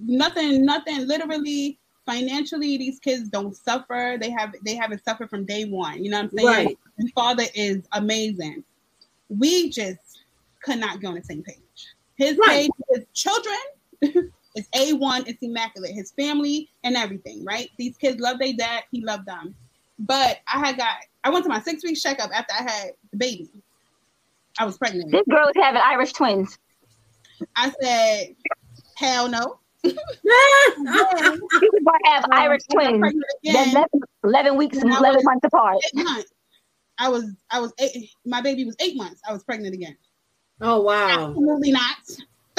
nothing nothing literally financially these kids don't suffer. They have they haven't suffered from day one. You know what i'm saying? Right. my father is amazing. We just could not get on the same page. His Right. page his children (laughs) is a1 it's immaculate. His family and everything right? These kids love their dad. He loved them. But i had got i went to my six week checkup after i had the baby. I was pregnant. This girl is having irish twins. I said hell no (laughs) she was have Um, irish twins pregnant They're 11, 11 weeks And 11 was- months apart eight months. I was I was eight. My baby was eight months. I was pregnant again. oh wow Absolutely not.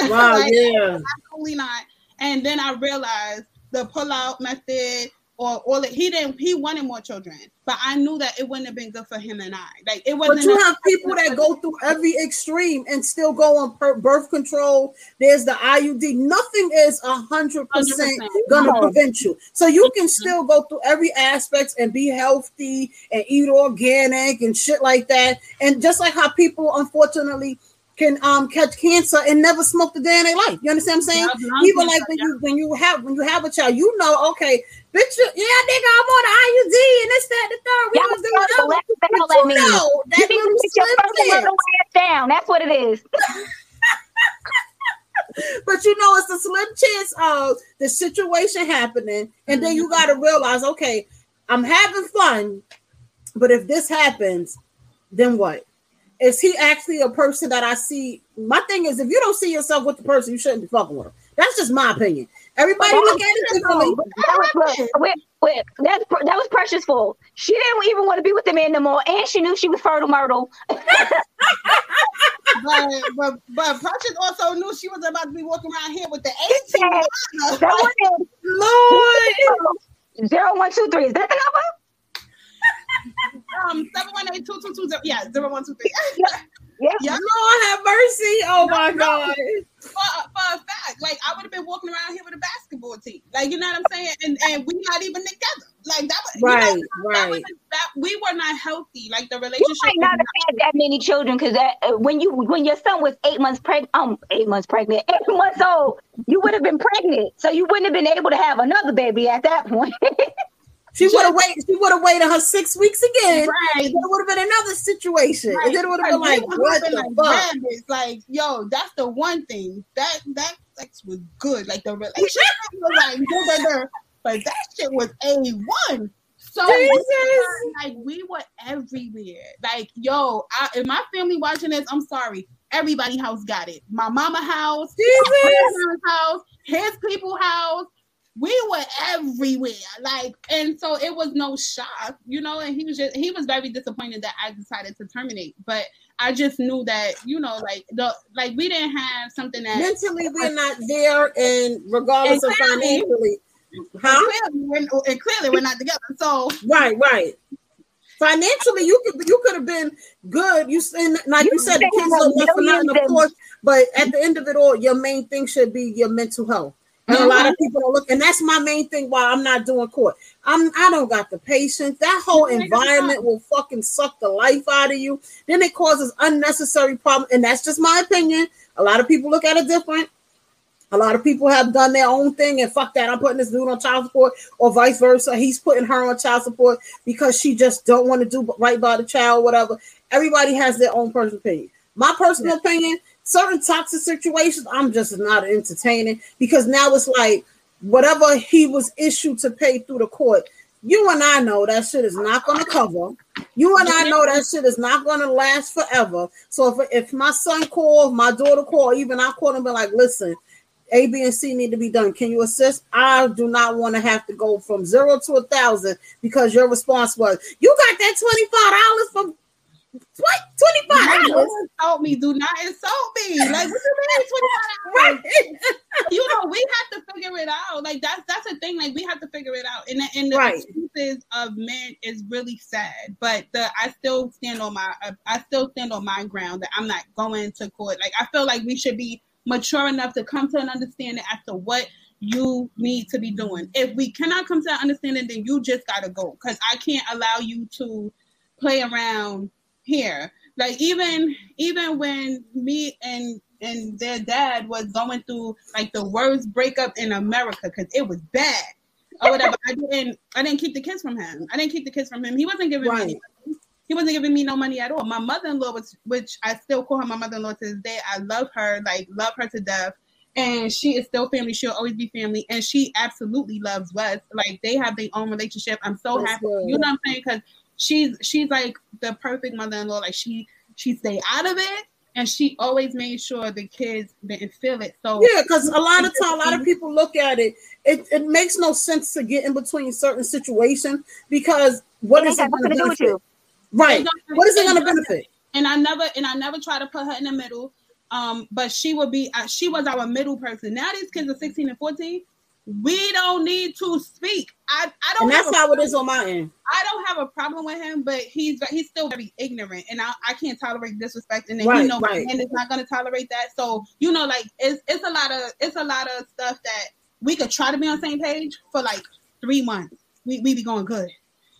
(laughs) wow Like, yeah Absolutely not. And then I realized the pull out method or all that he didn't he wanted more children, but I knew that it wouldn't have been good for him and I. Like it wasn't. But you have people that go through every extreme and still go on per- birth control. There's the IUD. Nothing is a hundred percent gonna No. prevent you. So you can still go through every aspect and be healthy and eat organic and shit like that. And just like how people unfortunately can um catch cancer and never smoke the day in their life. You understand what I'm saying? Yeah, Even like when you when you have when you have a child, you know, okay, bitch, yeah, nigga, I'm on the IUD and this, that, and the third. We Y'all gonna do know whatever. what the hell But that you means. know that you need to little your slim little ass down that's what it is (laughs) But you know, it's a slim chance of the situation happening, and then you got to mm-hmm. realize, okay, I'm having fun, but if this happens, then what? Is he actually a person that I see? My thing is, if you don't see yourself with the person, you shouldn't be fucking with him. That's just my opinion. Everybody look at it differently. That was, look, wait, wait, that's, that was precious full. She didn't even want to be with the man no more, and she knew she was fertile myrtle. (laughs) but, but but Precious also knew she was about to be walking around here with the 18. that was Lord, zero one two three. Is that the number? (laughs) um seven one eight two two two zero yeah zero one two three. (laughs) Yeah. Yeah. Lord have mercy. Oh my No, no. God. for, for a fact, like I would have been walking around here with a basketball team. Like you know what I'm saying? And and we not even together. Like that. was- you Right, know, That, right. was, that we were not healthy. Like the relationship. You might not have had that many children because uh, when you when your son was eight months pregnant, um, eight months pregnant, eight months old, you would have been pregnant, so you wouldn't have been able to have another baby at that point. (laughs) She would have waited. She would have waited her six weeks again. Right. It would have been another situation. And then it would have been Like, like, what the been fuck? like rabbits. Like, yo, that's the one thing. That that sex was good. Like the relationship was like, duh, duh, duh. but that shit was a one. So we Jesus. were, like we were everywhere. Like, yo, I, if my family watching this, I'm sorry. Everybody house got it. My mama house, my Jesus. grandparents' house, his people house. We were everywhere. Like, and so it was no shock, you know, and he was just he was very disappointed that I decided to terminate. But I just knew that, you know, like the like we didn't have something that Mentally, we're not there, and regardless of Exactly. financially, and huh? clearly, we're, and clearly we're not together. So Right, right. Financially, you could you could have been good. You and like you, You said, the kids have don't left for nothing, of course. But at the end of it all, your main thing should be your mental health. And a lot of people don't look, and that's my main thing. Why I'm not doing court. I'm I don't got the patience. That whole environment will fucking suck the life out of you. Then it causes unnecessary problem, and that's just my opinion. A lot of people look at it different. A lot of people have done their own thing and fuck that. I'm putting this dude on child support, or vice versa. He's putting her on child support because she just don't want to do right by the child, whatever. Everybody has their own personal opinion. My personal opinion, certain toxic situations, I'm just not entertaining because now it's like whatever he was issued to pay through the court. You and I know that shit is not going to cover. You and I know that shit is not going to last forever. So if if my son call, my daughter call, even I call and be like, listen, A, B, and C need to be done. Can you assist? I do not want to have to go from zero to a thousand because your response was, you got that twenty five dollars from what? Twenty five dollars, insult me. Do not insult me. Like what do you mean? right? 25 you know, we have to figure it out. Like that's that's the thing. Like we have to figure it out. And the, and the Right. excuses of men is really sad. But the I still stand on my uh, I still stand on my ground that I'm not going to court. Like I feel like we should be mature enough to come to an understanding as to what you need to be doing. If we cannot come to an understanding, then you just gotta go. Cause I can't allow you to play around here. Like even even when me and and their dad was going through like the worst breakup in America because it was bad or whatever. I didn't I didn't keep the kids from him. I didn't keep the kids from him. He wasn't giving Right. me any money. He wasn't giving me no money at all. My mother-in-law was which I still call her my mother-in-law to this day. I love her, like love her to death. And she is still family. She'll always be family. And she absolutely loves Wes. Like they have their own relationship. I'm so That's happy. good. You know what I'm saying? Because she's she's like the perfect mother-in-law. Like she she stay out of it and she always made sure the kids didn't feel it. So Yeah, because a lot of time, a lot of people look at it, it. It makes no sense to get in between certain situations because what It is ain't it going to to do with you. Right. What is it it going to benefit? and I never and I never try to put her in the middle. Um, but she would be uh, she was our middle person. Now these kids are 16 and 14. We don't need to speak. I, I don't And have that's a, how it is on my end. I don't have a problem with him, but he's he's still very ignorant, and I, I can't tolerate disrespect. And then Right, you know, right. and is not going to tolerate that. So you know, like it's it's a lot of it's a lot of stuff that we could try to be on the same page for like three months. We we be going good,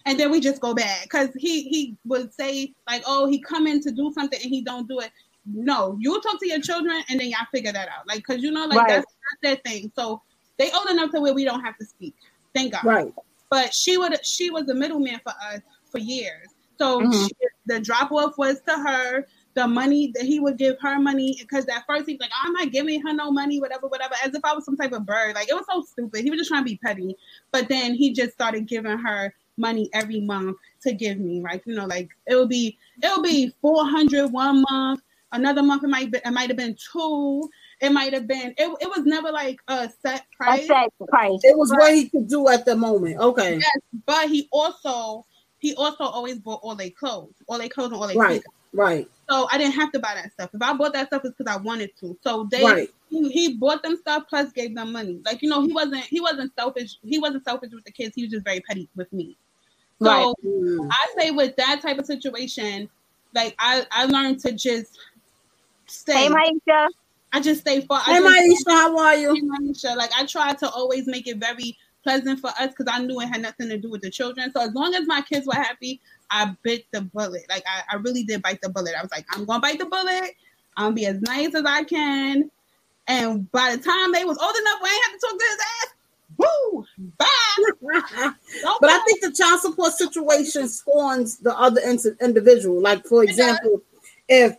and then we just go bad because he he would say like, oh, he come in to do something and he don't do it. No, you talk to your children and then y'all figure that out. Like, cause you know, like Right. that's, that's their thing. So they old enough to where we don't have to speak. Thank God Right. but she would she was the middleman for us for years. So Mhm. she, the drop off was to her. The money that he would give her money because at first he was like, I'm not giving her no money, whatever, whatever, as if I was some type of bird. Like it was so stupid. He was just trying to be petty. But then he just started giving her money every month to give me. Like, you know, like it would be it would be 400 one month, another month it might be it might have been two. It might have been it, it was never like a set I price. said price. It was what he could do at the moment. Okay. Yes, but he also he also always bought all their clothes, all their clothes and all their Right. sneakers. Right. So I didn't have to buy that stuff. If I bought that stuff, it's because I wanted to. So they Right. he, he bought them stuff plus gave them money. Like you know, he wasn't he wasn't selfish. He wasn't selfish with the kids. He was just very petty with me. So Right. Mm. I say with that type of situation, like I I learned to just stay. Hey, Maisha. I just stay far. Hey, Maisha, how are you? Hey, Maisha, Like I tried to always make it very pleasant for us because I knew it had nothing to do with the children. So as long as my kids were happy, I bit the bullet. Like I, I really did bite the bullet. I was like, I'm gonna bite the bullet. I'm gonna be as nice as I can. And by the time they was old enough, we ain't have to talk to his ass. Woo! Bye. (laughs) But I think the child support situation scorns the other in- individual. Like for example, if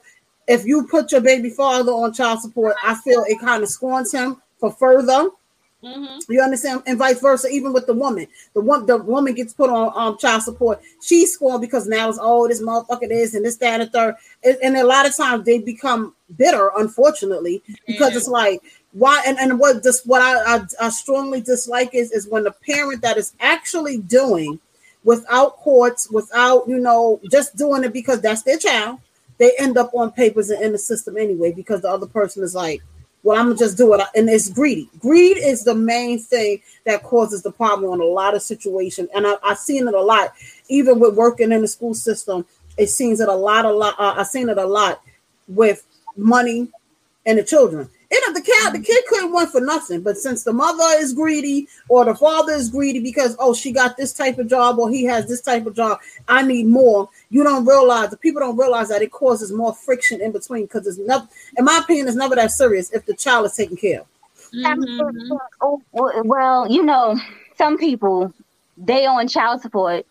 if you put your baby father on child support, I feel it kind of scorns him for further. Mhm. You understand, and vice versa. Even with the woman, the one the woman gets put on um child support. She's scorned because now it's oh this motherfucker this and this that and the third. And, and a lot of times they become bitter, unfortunately, because Yeah. it's like why and, and what this what I, I I strongly dislike is is when the parent that is actually doing without courts, without you know, just doing it because that's their child, they end up on papers and in the system anyway because the other person is like, well, I'm gonna just do it, and it's greedy. Greed is the main thing that causes the problem in a lot of situations, and I, I've seen it a lot, even with working in the school system. It seems that a lot, a lot. Uh, I've seen it a lot with money and the children. You know, the kid, the kid couldn't want for nothing, but since the mother is greedy or the father is greedy because oh she got this type of job or he has this type of job, I need more. You don't realize the people don't realize that it causes more friction in between because it's never, in my opinion, it's never that serious if the child is taken care of. Mhm. Oh, well, you know, some people they on child support.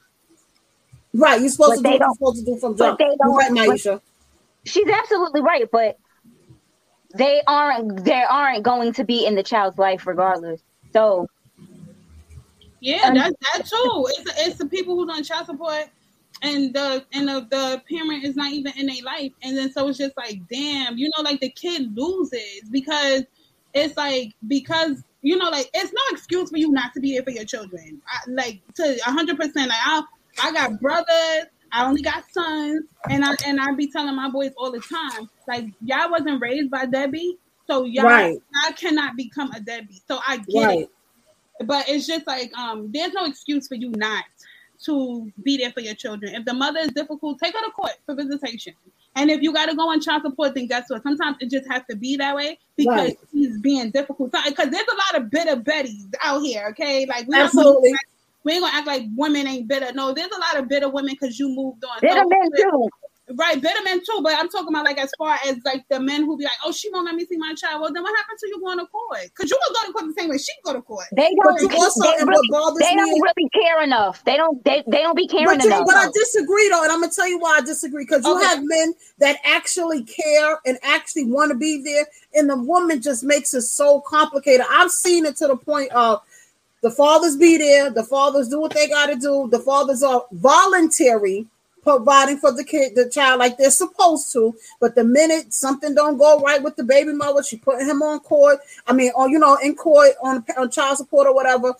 Right, you're supposed But to do you're supposed to do from but they You're don't- right, but- She's absolutely right, but they aren't they aren't going to be in the child's life regardless. So Yeah, Um, that's that too. It's it's the people who don't child support, and the and the, the parent is not even in their life, and then so it's just like, damn, you know, like the kid loses because it's like because you know, like it's no excuse for you not to be there for your children. I, like to hundred percent. Like I I got brothers. I only got sons, and I and I be telling my boys all the time, like y'all wasn't raised by Debbie, so y'all Right. I cannot become a Debbie. So I get Right. it but it's just like um there's no excuse for you not to be there for your children if the mother is difficult take her to court for visitation and if you got to go on child support then guess what sometimes it just has to be that way because Right. he's being difficult because there's a lot of bitter betties out here okay like we Absolutely. Act- we ain't gonna act like women ain't bitter no there's a lot of bitter women because you moved on they're So- men too. Right, bitter men too, but I'm talking about like as far as like the men who be like, oh, she won't let me see my child. Well, then what happened to you going to court? Because you will go to court the same way she can go to court. They don't. you also, they really, they don't really care enough. They don't. They, they don't be caring But, you, enough. but I disagree though, and I'm gonna tell you why I disagree. Because you Okay. have men that actually care and actually want to be there, and the woman just makes it so complicated. I've seen it to the point of the fathers be there, the fathers do what they got to do, the fathers are voluntary providing for the kid, the child, like they're supposed to. But the minute something don't go right with the baby mother, she putting him on court. I mean, or you know, in court on, on child support or whatever.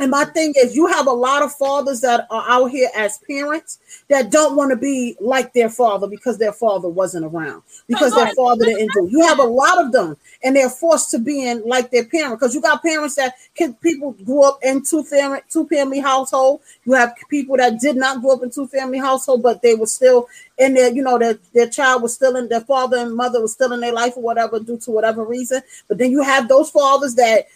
And my thing is, you have a lot of fathers that are out here as parents that don't want to be like their father because their father wasn't around, because their father didn't do. You have a lot of them, and they're forced to be in like their parent. Because you got parents that kid, people grew up in two family two family household. You have people that did not grow up in two family household, but they were still in their, you know, their their child was still in their father and mother was still in their life or whatever due to whatever reason. But then you have those fathers that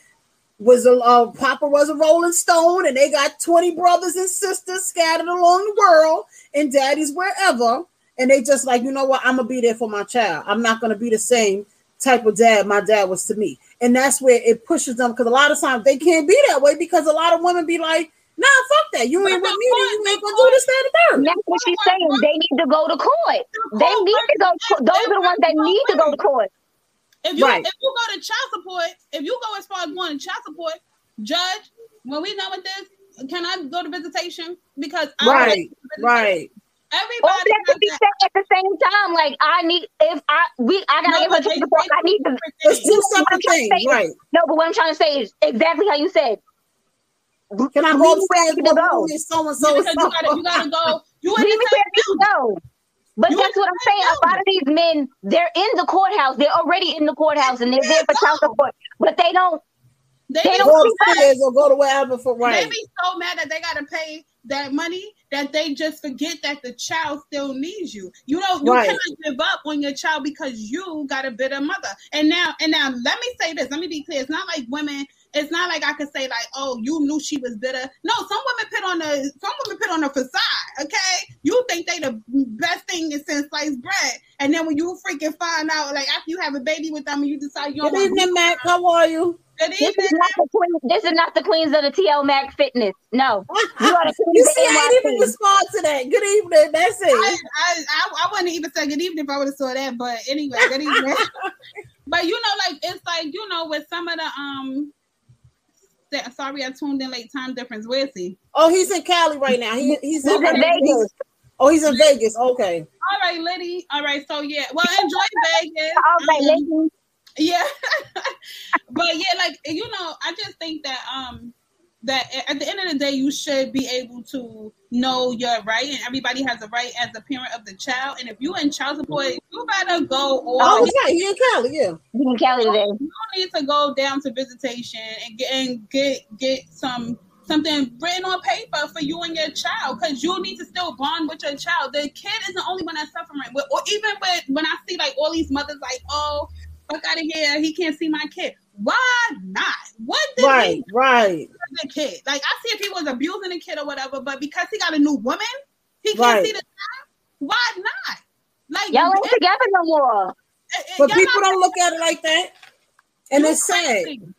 was a uh, Papa was a Rolling Stone, and they got twenty brothers and sisters scattered along the world, and daddies wherever, and they just like, you know what, I'm gonna be there for my child. I'm not gonna be the same type of dad my dad was to me, and that's where it pushes them because a lot of times they can't be that way because a lot of women be like, nah, fuck that, you ain't with me, you ain't gonna do this, that, and that's what she's saying. They need to go to court. They need to go. Those are the ones that need to go to court. If you Right. if you go to child support, if you go as far as going to child support, judge, when we done with this, can I go to visitation? Because I Right, already- right. Or Everybody that could be has said at the same time. Like I need if I we I gotta No, give her child support. I need to. It's two What I'm separate things, is- right? No, but what I'm trying to say is exactly how you said. Can I Leave go me where I upstairs? need to go. so and Yeah, so. because you gotta you gotta go. You in Leave me the where I same need to go. But You that's what I'm saying. A lot of these men, they're in the courthouse. They're already in the courthouse and they're there for child support. But they don't. They They don't Go upstairs or go to wherever for They be so mad that they gotta pay that money that they just forget that the child still needs you. You know, you Right. cannot give up on your child because you got a bitter mother. And now, and now, let me say this. Let me be clear. It's not like women. It's not like I could say like, oh, you knew she was bitter. No, some women put on a some women put on a facade. Okay, you think they the best thing is since sliced bread, and then when you freaking find out, like after you have a baby with them, and you decide you don't Good want evening, Mac. How are you? Good This is evening. not the queen. This is not the queens of the TL Mac Fitness. No, you are the You see, I didn't even respond to that. Good evening. That's I, it. I, I, I wouldn't even say good evening if I would have saw that. But anyway, good evening. (laughs) but you know, like it's like you know, with some of the um, that, sorry I tuned in late time difference. Where is he? Oh, he's in Cali right now. He, he's, He's in Vegas. Oh, he's in Vegas. Okay. All right, Liddy. All right, so yeah, well, enjoy (laughs) Vegas. All right, Um, ladies. yeah (laughs) but yeah like you know i just think that um that at the end of the day you should be able to know your right and everybody has a right as a parent of the child and if you in child support you better go all Oh, yeah, he in Cali. Yeah. You in Cali today. you need to go down to visitation and get and get get some something written on paper for you and your child because you need to still bond with your child. The kid is the only one that's suffering. With, or even with when I see like all these mothers like, oh, fuck out of here, he can't see my kid. Why not? What did Right. he Right. do the kid? Like I see if he was abusing the kid or whatever, but because he got a new woman, he can't Right. see the child. Why not? Like Y'all ain't it- together no more. it- But people don't look at it like that. And you it's sad. crazy.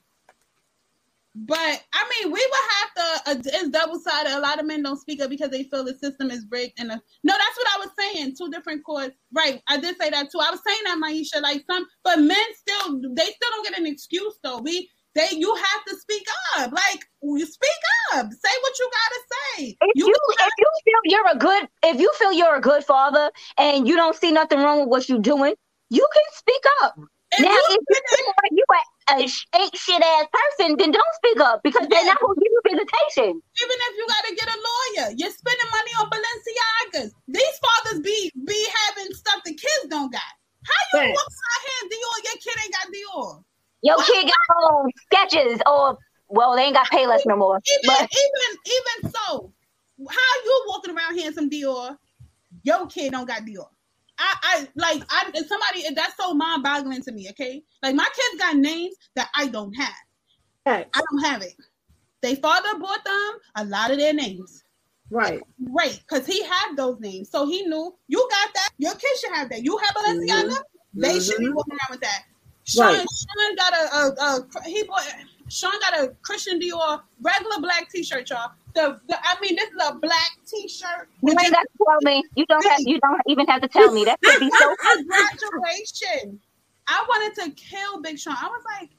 But I mean, we would have to. Uh, it's double sided. A lot of men don't speak up because they feel the system is rigged. And no, that's what I was saying. Two different courts. Right. I did say that too. I was saying that, Maisha. Like some, but men still, they still don't get an excuse though. We, they, you have to speak up. Like you speak up. Say what you gotta say. If You you if you feel you're a good if you feel you're a good father and you don't see nothing wrong with what you're doing, you can speak up. If now, you if you feel like you a sh- ain't shit ass person, then don't speak up because they're not gonna give you visitation. even if you gotta get a lawyer, you're spending money on Balenciagas. These fathers be be having stuff the kids don't got. How you Facts. walk out here Dior, your kid ain't got Dior. Your kid got um, Skechers or well, they ain't got Payless no more. Even But even even so, how you walking around here in some Dior? Your kid don't got Dior. I, I like I somebody that's so mind boggling to me. Okay, like my kids got names that I don't have. Right. I don't have it. They father bought them a lot of their names. Right. Right, because he had those names. So he knew you got that. Your kids should have that. You have Balenciaga, they should be Mhm. walking around with that. Sean, Right. Sean got a, a, a he bought Sean got a Christian Dior regular black t-shirt, y'all. The, the I mean, this is a black t-shirt. you with ain't got to tell me. You don't have you don't even have to tell me. That could be so (laughs) Congratulations. I wanted to kill Big Sean. I was like,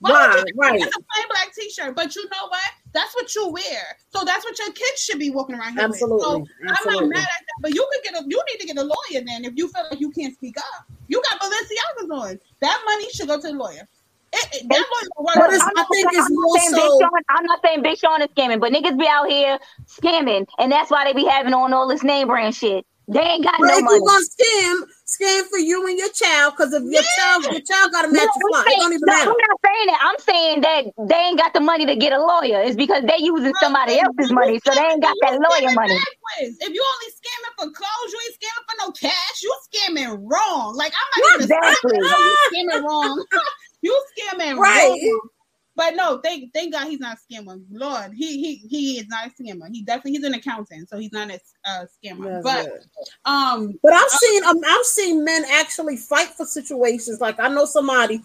why? would you- right. It's a plain black t-shirt, but you know what? That's what you wear. So that's what your kids should be walking around here Absolutely, with. So I'm not mad at that. But you could get a you need to get a lawyer then if you feel like you can't speak up. You got Balenciagas on. That money should go to the lawyer. Eh, eh, it, it, that lawyer will work. But it's- on it. I think it's I'm not more saying so- Big Sean, I'm not saying Big Sean is scamming, but niggas be out here scamming, and that's why they be having on all this name brand shit. They ain't got But no if money. you're gonna scam, scam for you and your child, because if your child, your child got a match No, to fly, I'm it don't saying- even no, matter. I'm not saying that. I'm saying that they ain't got the money to get a lawyer. It's because they using somebody else's money, so they ain't got that lawyer money. backwards. If you only scamming for clothes, you ain't scamming for no cash. You scamming wrong. Like I'm not even Exactly. you scamming wrong. (laughs) you scamming Right. But no, thank thank God he's not a scammer. Lord, he he he is not a scammer. He definitely he's an accountant, so he's not a uh, scammer. That's but um, But I've seen um, I've seen men actually fight for situations. Like I know somebody,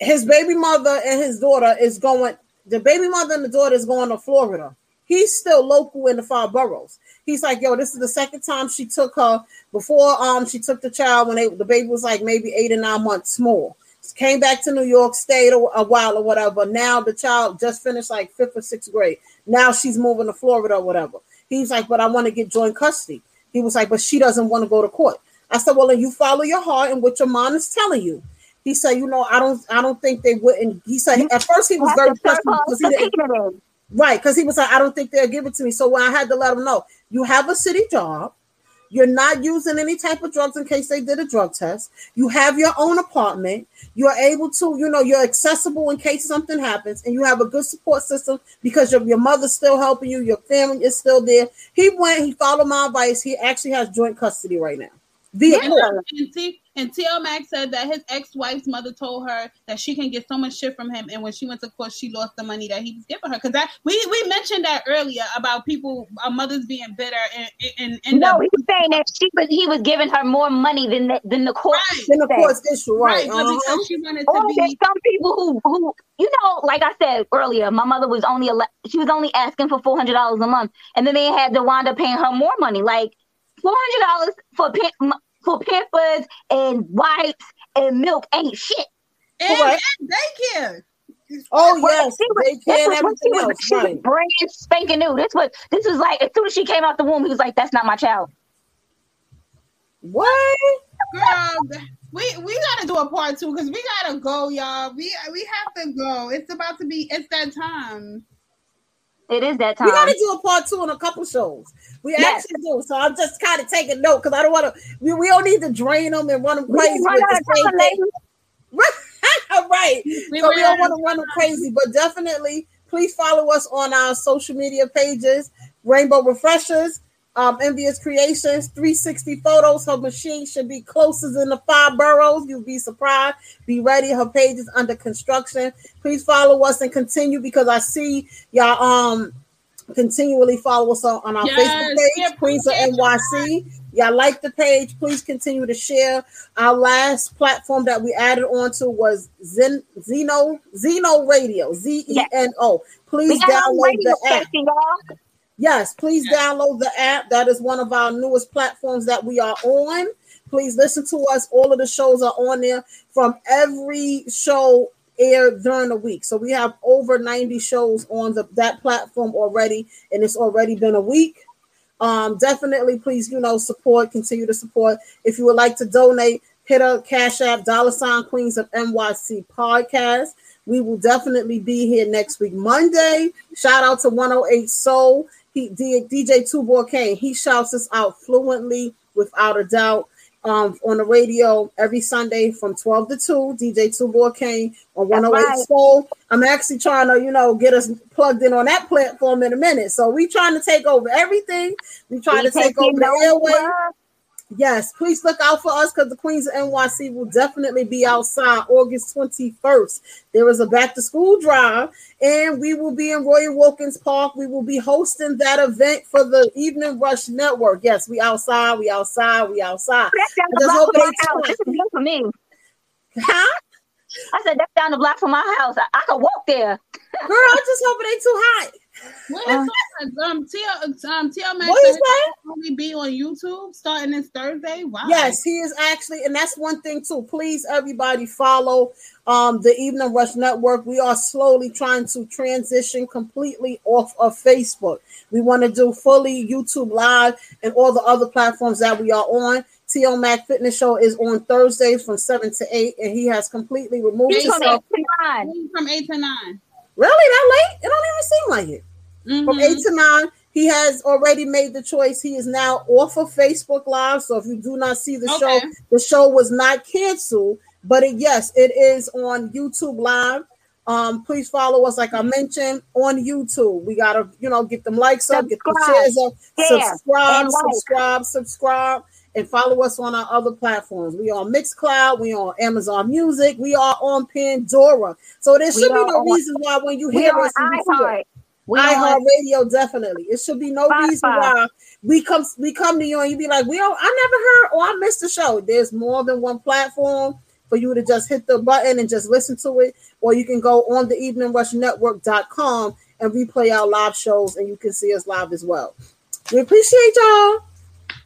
his baby mother and his daughter is going. The baby mother and the daughter is going to Florida. He's still local in the five boroughs. He's like, yo, this is the second time she took her. Before um she took the child when they the baby was like maybe eight or nine months small. Came back to New York, stayed a, a while or whatever. Now the child just finished like fifth or sixth grade. Now she's moving to Florida or whatever. He's like, but I want to get joint custody. He was like, but she doesn't want to go to court. I said, well, then you follow your heart and what your mind is telling you. He said, you know, I don't, I don't think they wouldn't. He said at first he was very frustrated because he didn't, right, because he was like, I don't think they'll give it to me. So when I had to let him know, you have a city job, You're not using any type of drugs in case they did a drug test. You have your own apartment. You're able to, you know, you're accessible in case something happens, and you have a good support system because your, your mother's still helping you, your family is still there. He went, he followed my advice. He actually has joint custody right now. And, court. And, T- TL Max said that his ex-wife's mother told her that she can get so much shit from him, and when she went to court, she lost the money that he was giving her. Because that we we mentioned that earlier about people, our mothers being bitter and and, and No, he was saying that she was he was giving her more money than the, than the court. Right. Then the said. court's issue, right? right, uh-huh. because she wanted Or to there's be some people who who you know, like I said earlier, my mother was only ele- she was only asking for four hundred dollars a month, and then they had to wind up paying her more money, like four hundred dollars for pa- m- for pampers and wipes and milk ain't shit. and, Correct. and daycare. Oh Well, yes, she was- they this can was when she everything was, else, she was right? brand spanking new. This was this was like as soon as she came out the womb, he was like, "That's not my child." What? Girl, we we gotta do a part two because we gotta go, y'all. We we have to go. It's about to be. It's that time. It is that time. We gotta do a part two on a couple shows. We Yes. actually do. So I'm just kind of taking note because I don't want to. We, we don't need to drain them and run them crazy run the same (laughs) right. We so we don't want to run them crazy, but definitely please follow us on our social media pages, Rainbow Refreshers, um, Envious Creations, 360 photos. Her machine should be closest in the five boroughs. You'll be surprised. Be ready. Her page is under construction. Please follow us and continue because I see y'all um continually follow us on, on our Yes, Facebook we page, Queens of NYC. Y'all like the page. Please continue to share. Our last platform that we added onto was Zen, Zeno Zeno Radio, Z E N O. Please We got our download the app. station, y'all. Yes, please Yes. download the app. That is one of our newest platforms that we are on. Please listen to us. All of the shows are on there from every show aired during the week. So we have over 90 shows on the, that platform already, and it's already been a week. Um, definitely, please, you know, support, continue to support. If you would like to donate, hit a Cash App, dollar sign Queens of NYC podcast. We will definitely be here next week, Monday. Shout out to 108 Soul. He, DJ Tubor Kane, he shouts us out fluently, without a doubt, um, on the radio every Sunday from 12 to 2. DJ Tubor Kane on 108 right. Soul. I'm actually trying to, you know, get us plugged in on that platform in a minute. So we trying to take over everything. We trying We to take over the airway. over. Yes, please look out for us because the Queens of NYC will definitely be outside August 21st. There is a back to school drive, and we will be in Roy Wilkins Park. We will be hosting that event for the Evening Rush Network. Yes, we outside, we outside, we outside. That's down the block from my house. This is good for me. Huh? I said that's down the block from my house. I, I could walk there. Girl, I just hope it ain't too hot. What is that? Um, TL, um, TL Max What is said that? he'll only be on YouTube starting this Thursday. Wow. Yes, he is actually, and that's one thing too. Please, everybody, follow um, the Evening Rush Network. We are slowly trying to transition completely off of Facebook. We want to do fully YouTube Live and all the other platforms that we are on. T.O. Mac Fitness Show is on Thursdays from 7 to 8, and he has completely removed He's From eight himself. From eight to nine. Really, that late? It don't even seem like it. From Mhm. 8 to 9, he has already made the choice. He is now off of Facebook Live. So if you do not see the show, the show was not canceled, but it, yes, it is on YouTube Live. Um, please follow us, like I mentioned, on YouTube. We gotta, you know, get them likes up, get the shares up, subscribe, like. subscribe, subscribe, and follow us on our other platforms. We are on Mixcloud, we on Amazon Music, we are on Pandora. So there We should be no on- reason why when you hear us, you. We iHeart Radio definitely. It should be no Spotify. reason why we come we come to you and you be like, we don't, I never heard or I missed the show. There's more than one platform for you to just hit the button and just listen to it, or you can go on the eveningrush.network.com and replay our live shows and you can see us live as well. We appreciate y'all.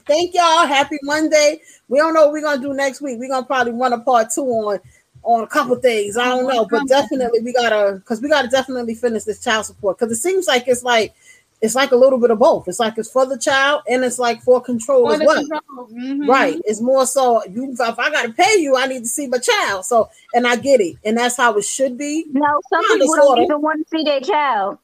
Thank y'all. Happy Monday. We don't know what we're gonna do next week. We're gonna probably run a part two on on a couple things. I don't know, but definitely we gotta because we gotta definitely finish this child support because it seems like it's like it's like a little bit of both. It's like it's for the child and it's like for control For as well. control. Mhm. Right. It's more so you if I gotta pay you, I need to see my child. So and I get it, and that's how it should be. No, some people don't even want to see their child.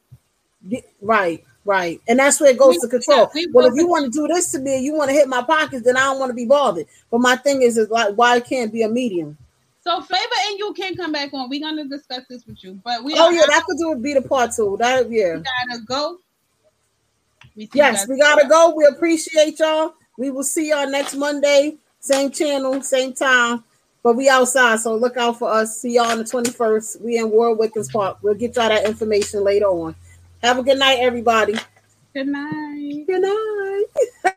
Get- Right, Right. And that's where it goes We- to control. yeah, we well, if you want to do this to me, you want to hit my pockets, then I don't want to be bothered. But my thing is, is like, why can't be a medium? So Flavor and you can come back on. We're gonna discuss this with you, but we Oh yeah, that could do it. Be the part two. That yeah. we gotta go. We Yes, we gotta go. We appreciate y'all. We will see y'all next Monday, same channel, same time. But we outside, so look out for us. See y'all on the 21st. We in Roy Wilkins Park. We'll get y'all that information later on. Have a good night, everybody. Good night. Good night. (laughs)